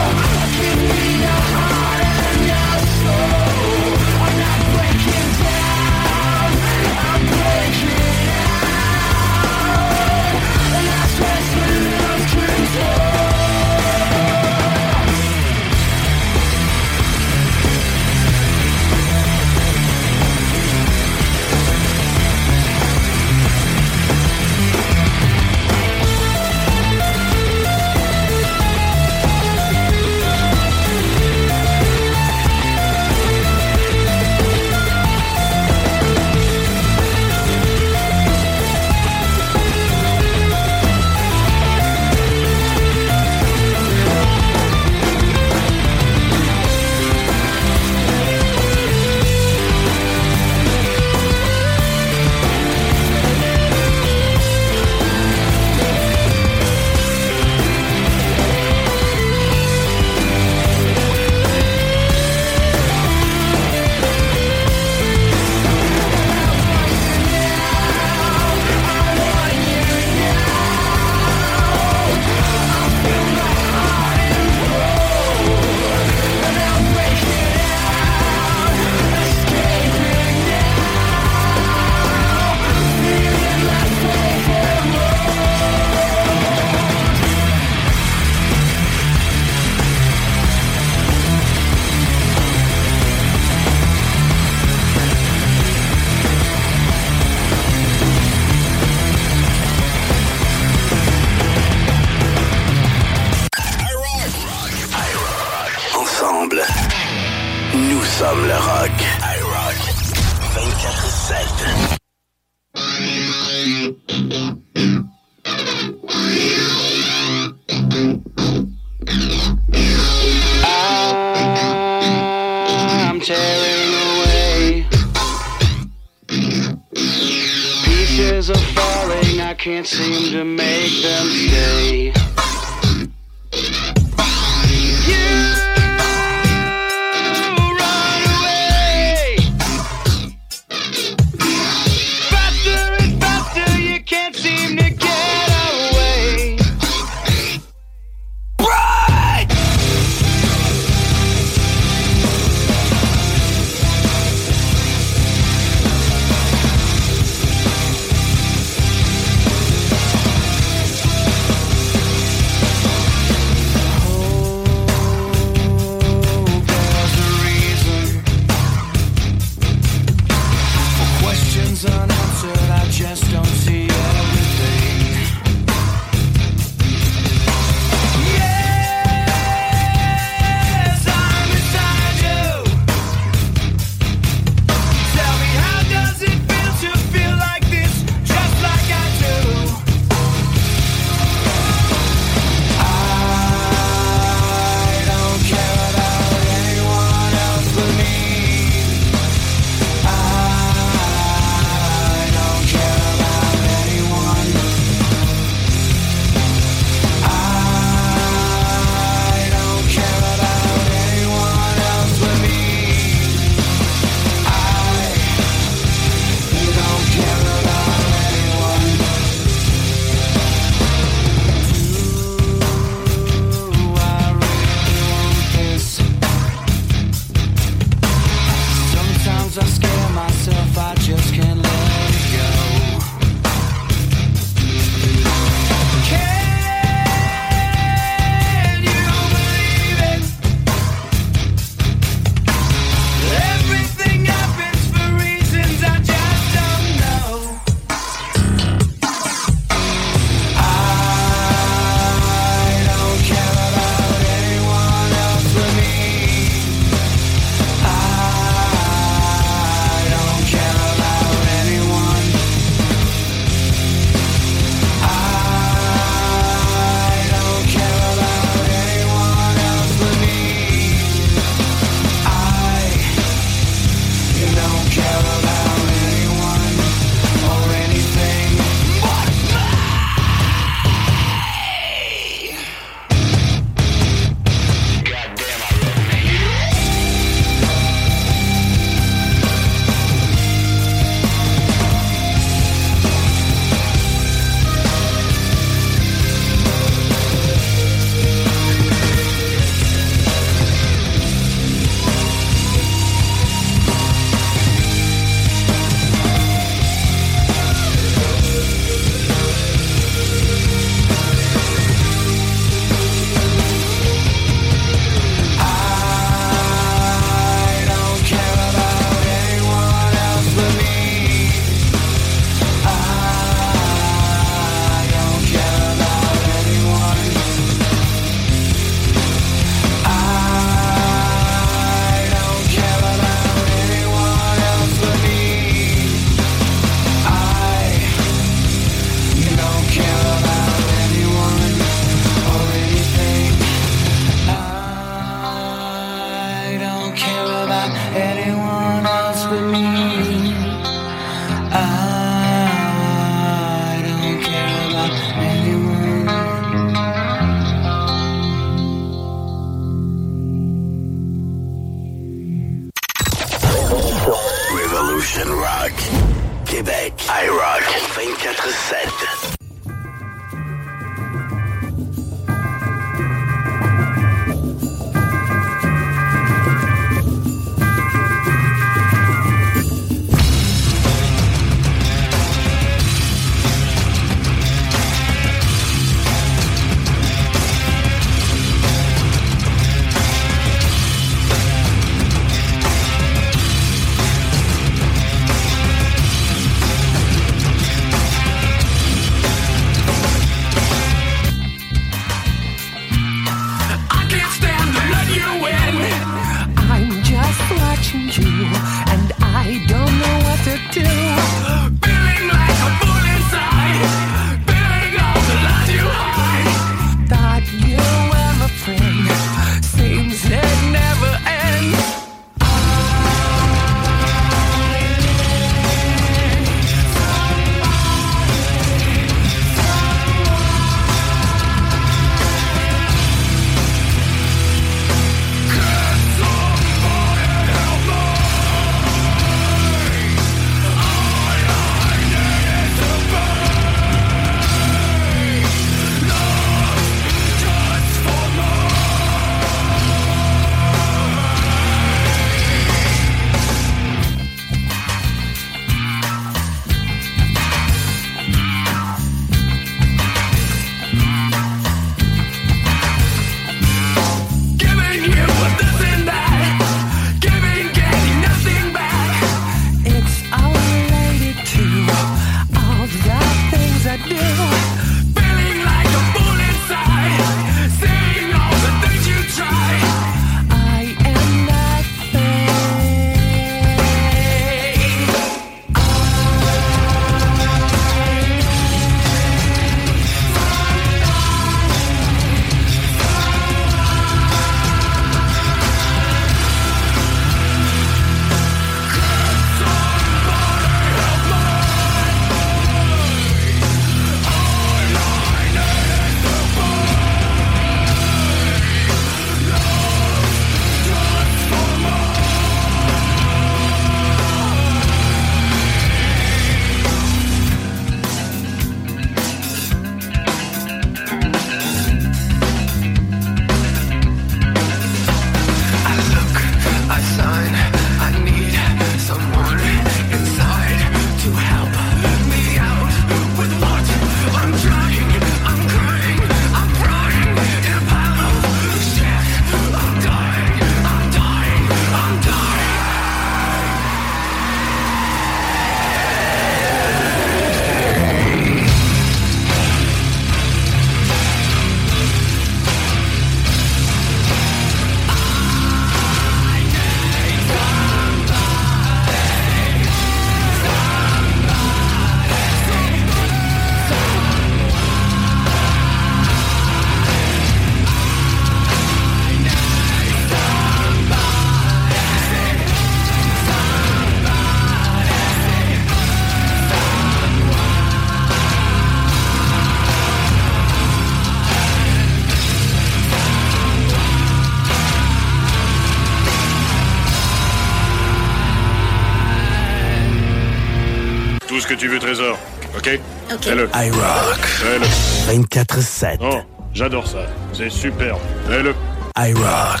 C'est superbe. Fais-le. iRock.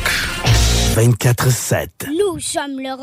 24-7. Nous sommes le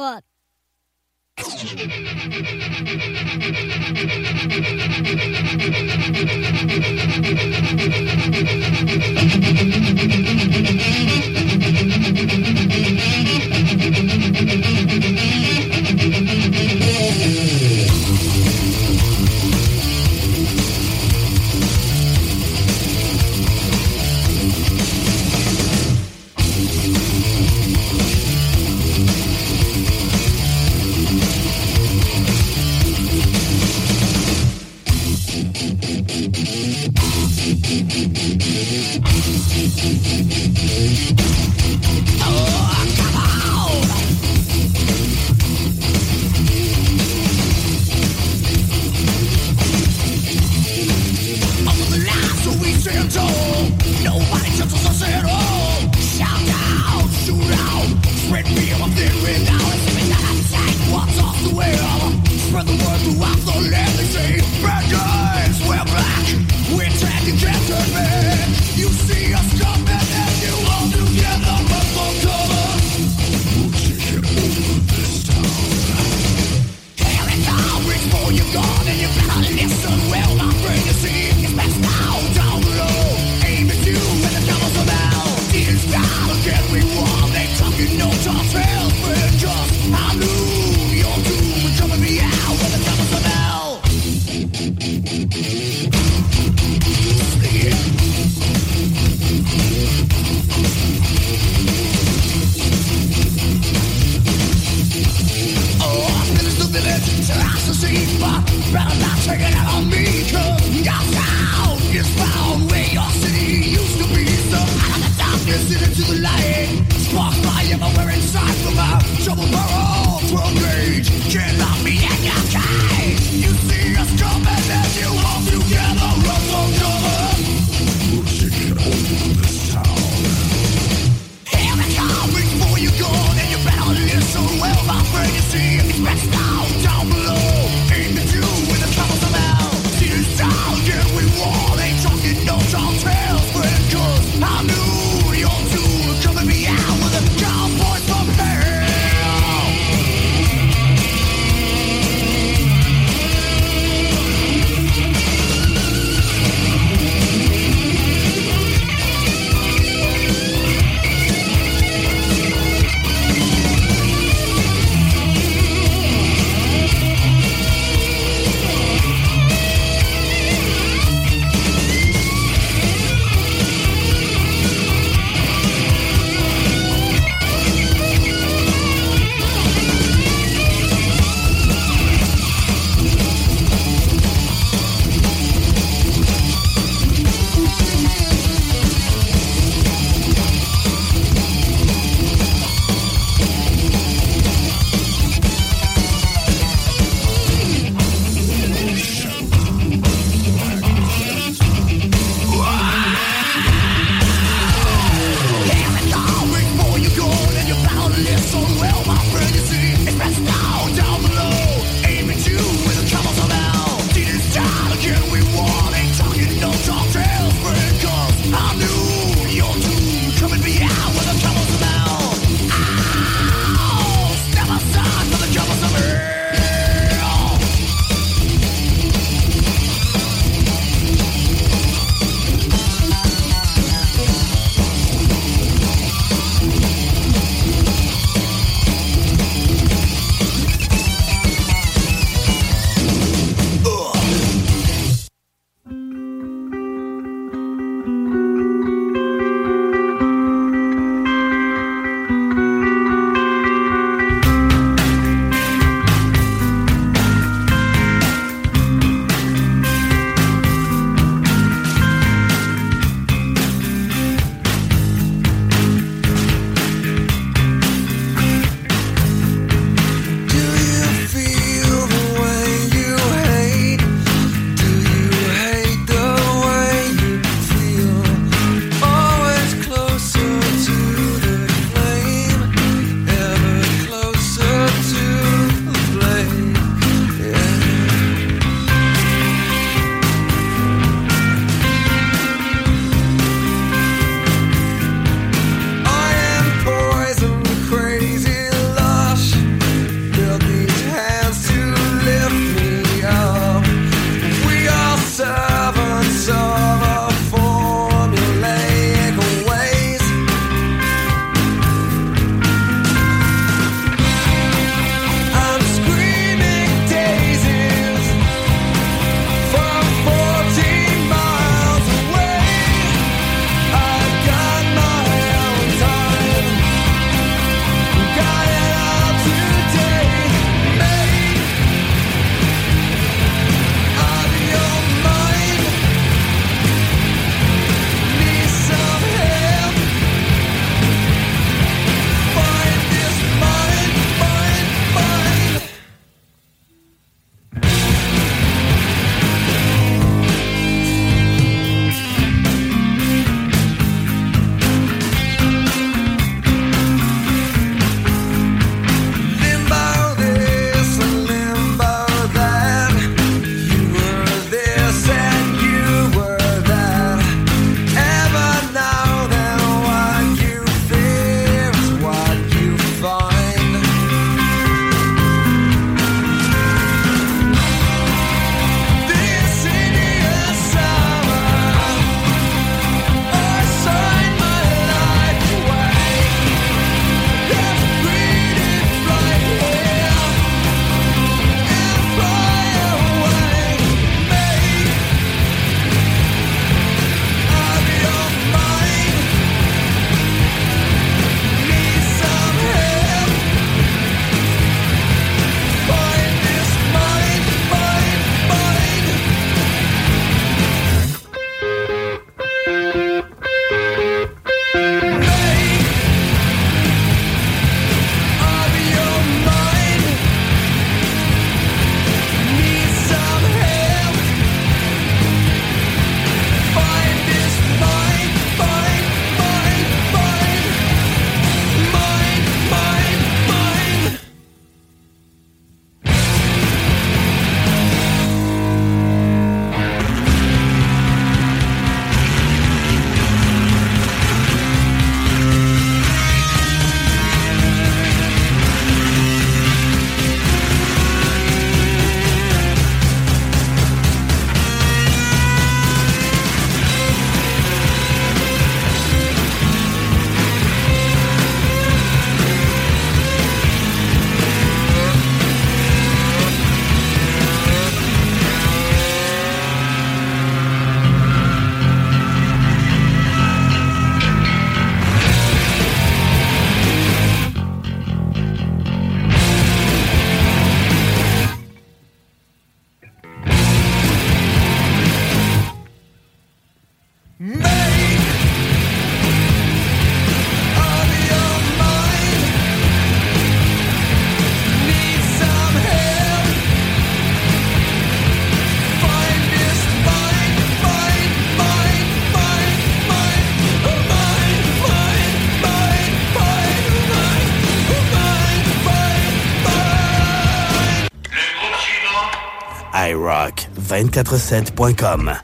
iRock247.com.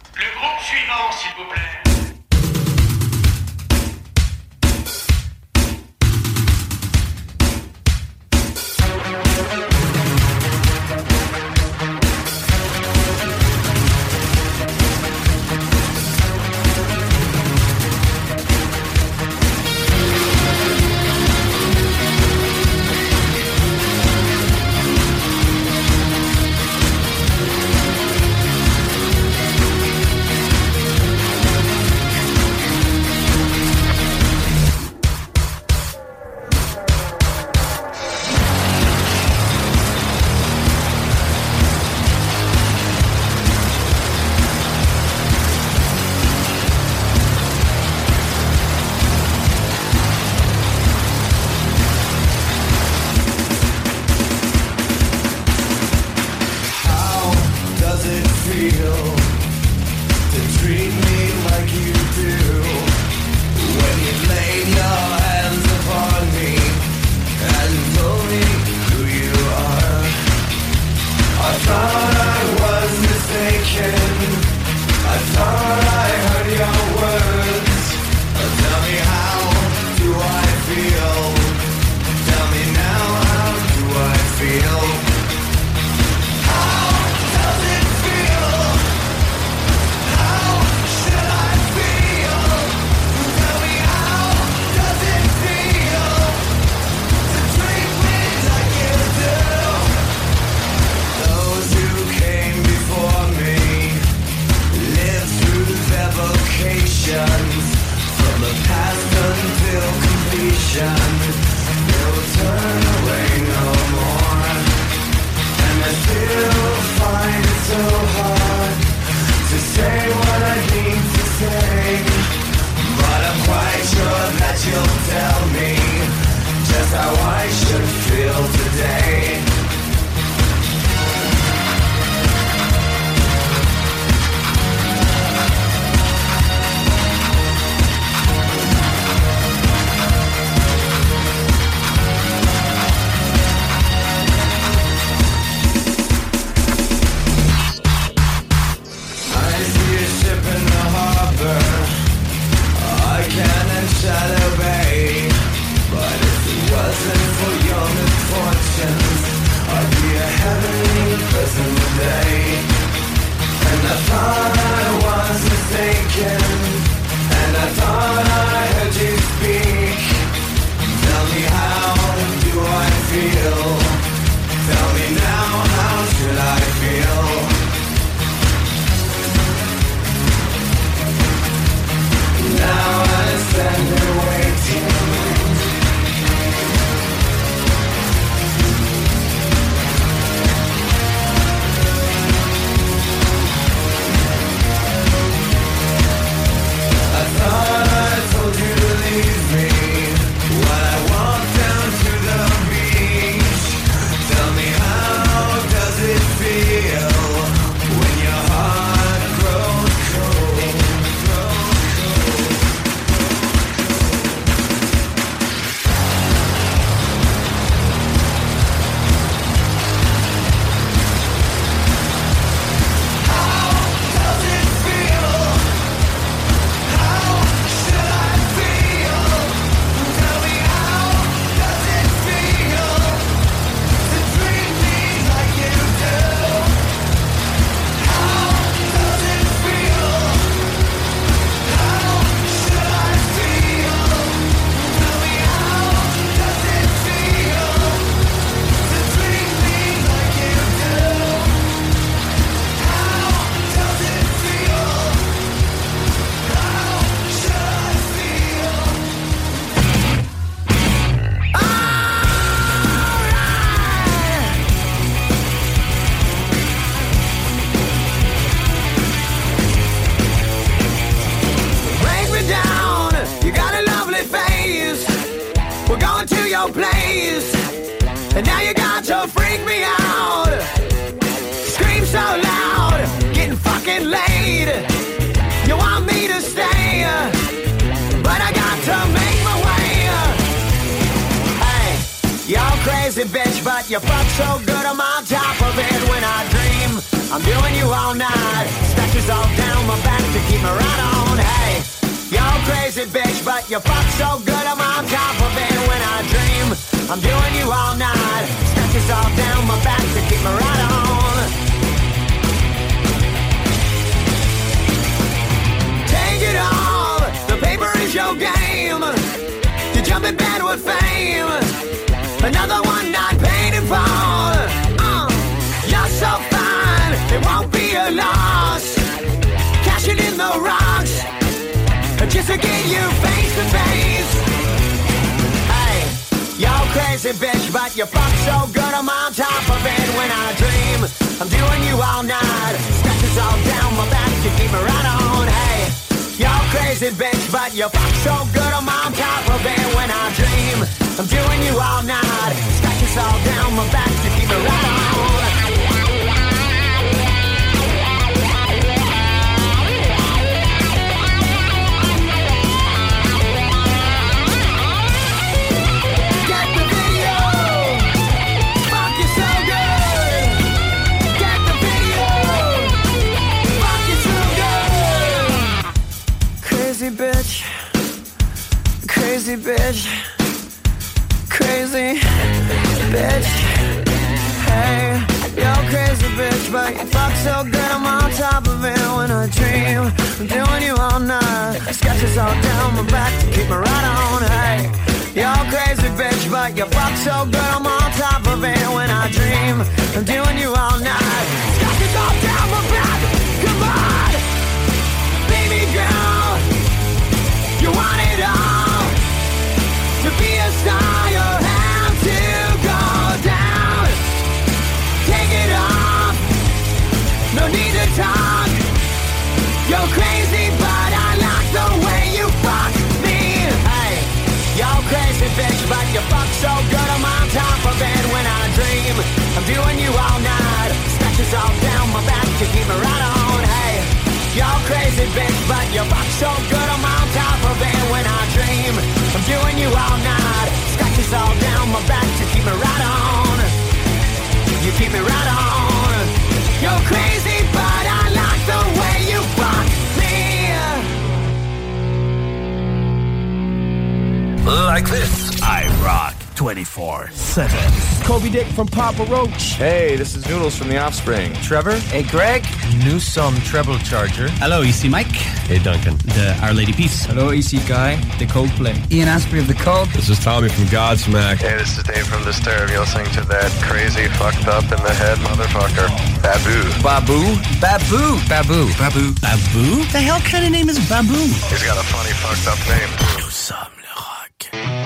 from Papa Roach. Hey, this is Noodles from The Offspring. Trevor. Hey, Greg. Newsome Treble Charger. Hello, EC Mike. Hey, Duncan. The Our Lady Peace. Hello, EC Guy. The Coldplay. Ian Asprey of The Cult. This is Tommy from Godsmack. Hey, this is Dave from Disturbed. You're listening to that crazy, fucked up in the head motherfucker. Babu. Babu. Babu. Babu. Babu. Babu? The hell kind of name is Babu? He's got a funny, fucked up name. Nous sommes le rock.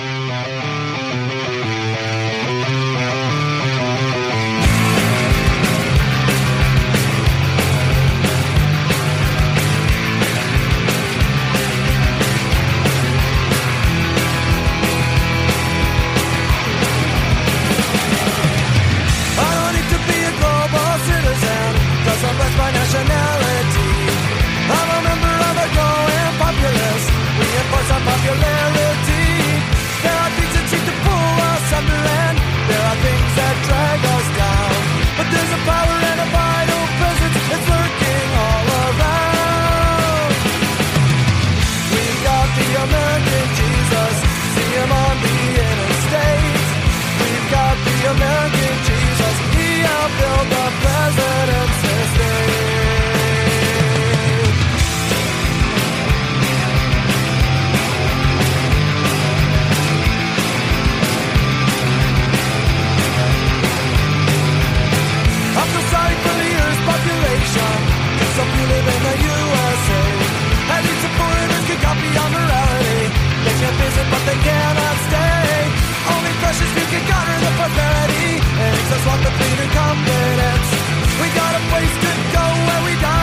visit, but they cannot stay. Only precious few can garner the prosperity and excess want the compliment. We got a place to go where we die.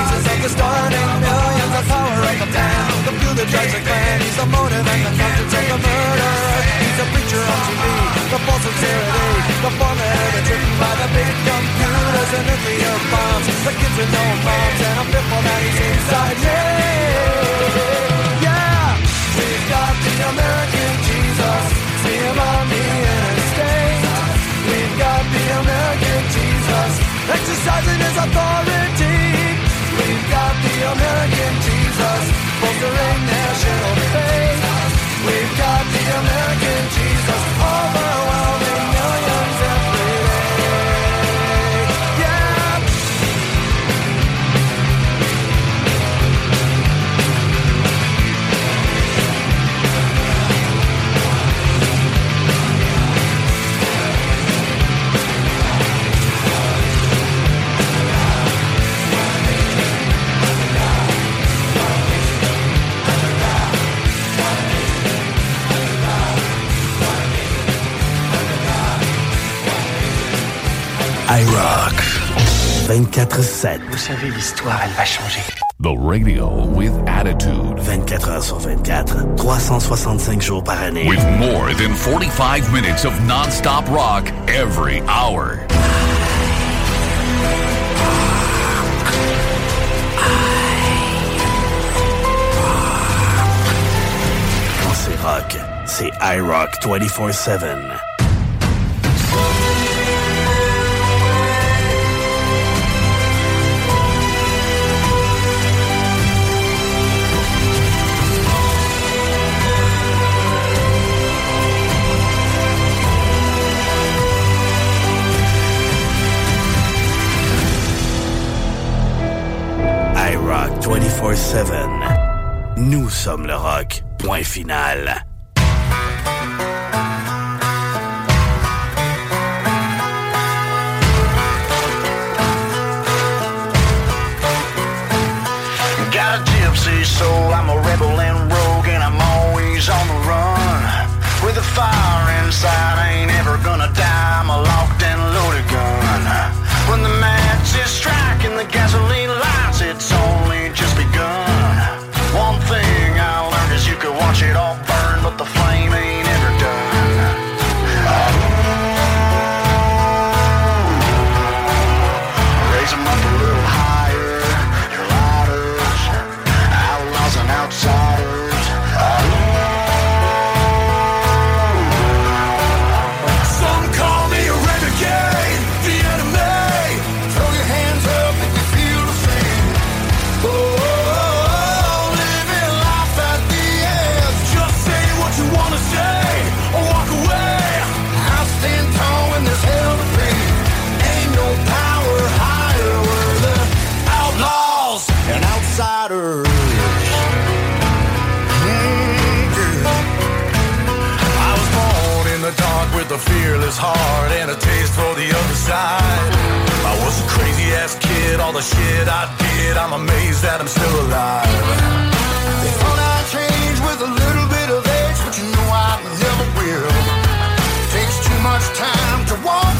Purpose of the starting millions, the power of the man, the fuel that drives the clan. He's the motive and the conscience of the murder. He's a preacher on TV, the false sincerity, the formula that's written by the big computers and nuclear bombs. The kids with no moms, and I'm fearful that he's inside me. Yeah, we've got the American Jesus, see him on the interstate. We've got the American exercising his authority. We've got the American Jesus, bolstering national faith. We've got the American Jesus, 24-7. Vous savez, l'histoire, elle va changer. The radio with attitude. 24 heures sur 24, 365 jours par année. With more than 45 minutes of non-stop rock every hour. Quand c'est rock, c'est iRock 24-7. iRock 24-7. Nous sommes le rock. Point final. Got a gypsy soul, I'm a rebel and rogue, and I'm always on the run. With a fire inside, I ain't ever gonna die. I'm a locked and loaded gun. When the match is striking the gasoline fearless heart and a taste for the other side. I was a crazy ass kid, all the shit I did, I'm amazed that I'm still alive. They thought I'd change with a little bit of age, but you know I never will. Takes too much time to walk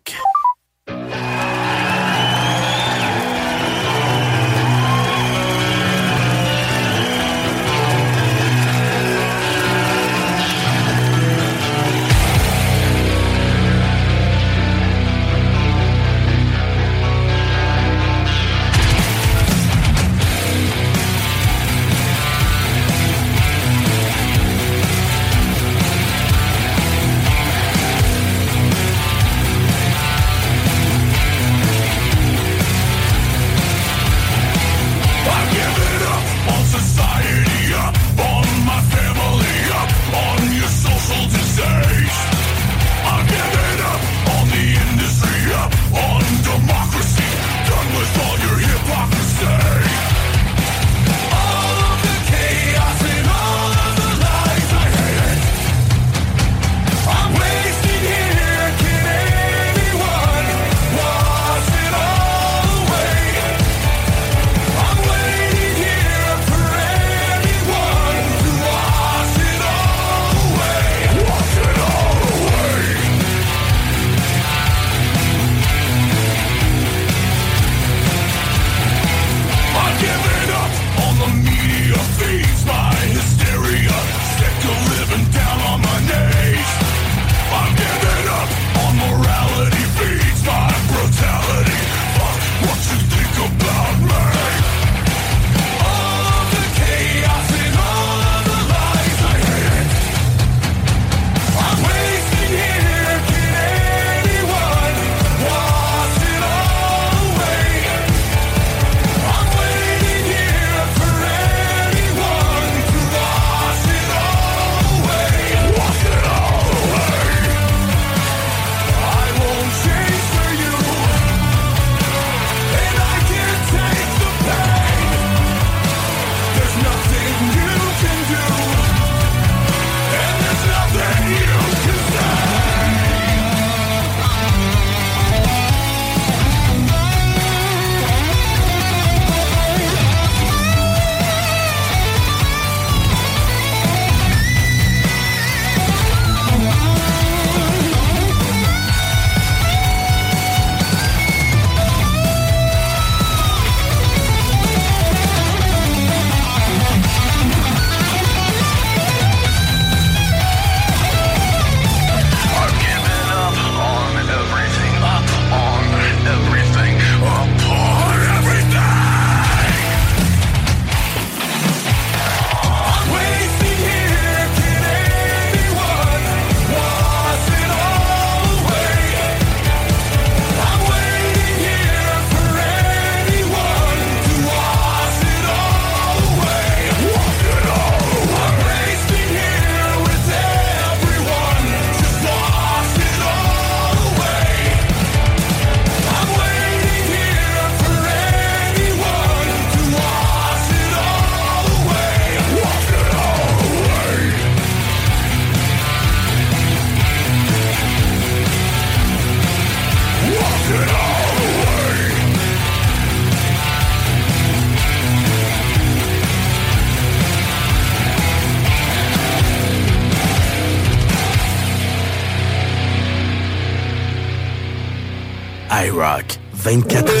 24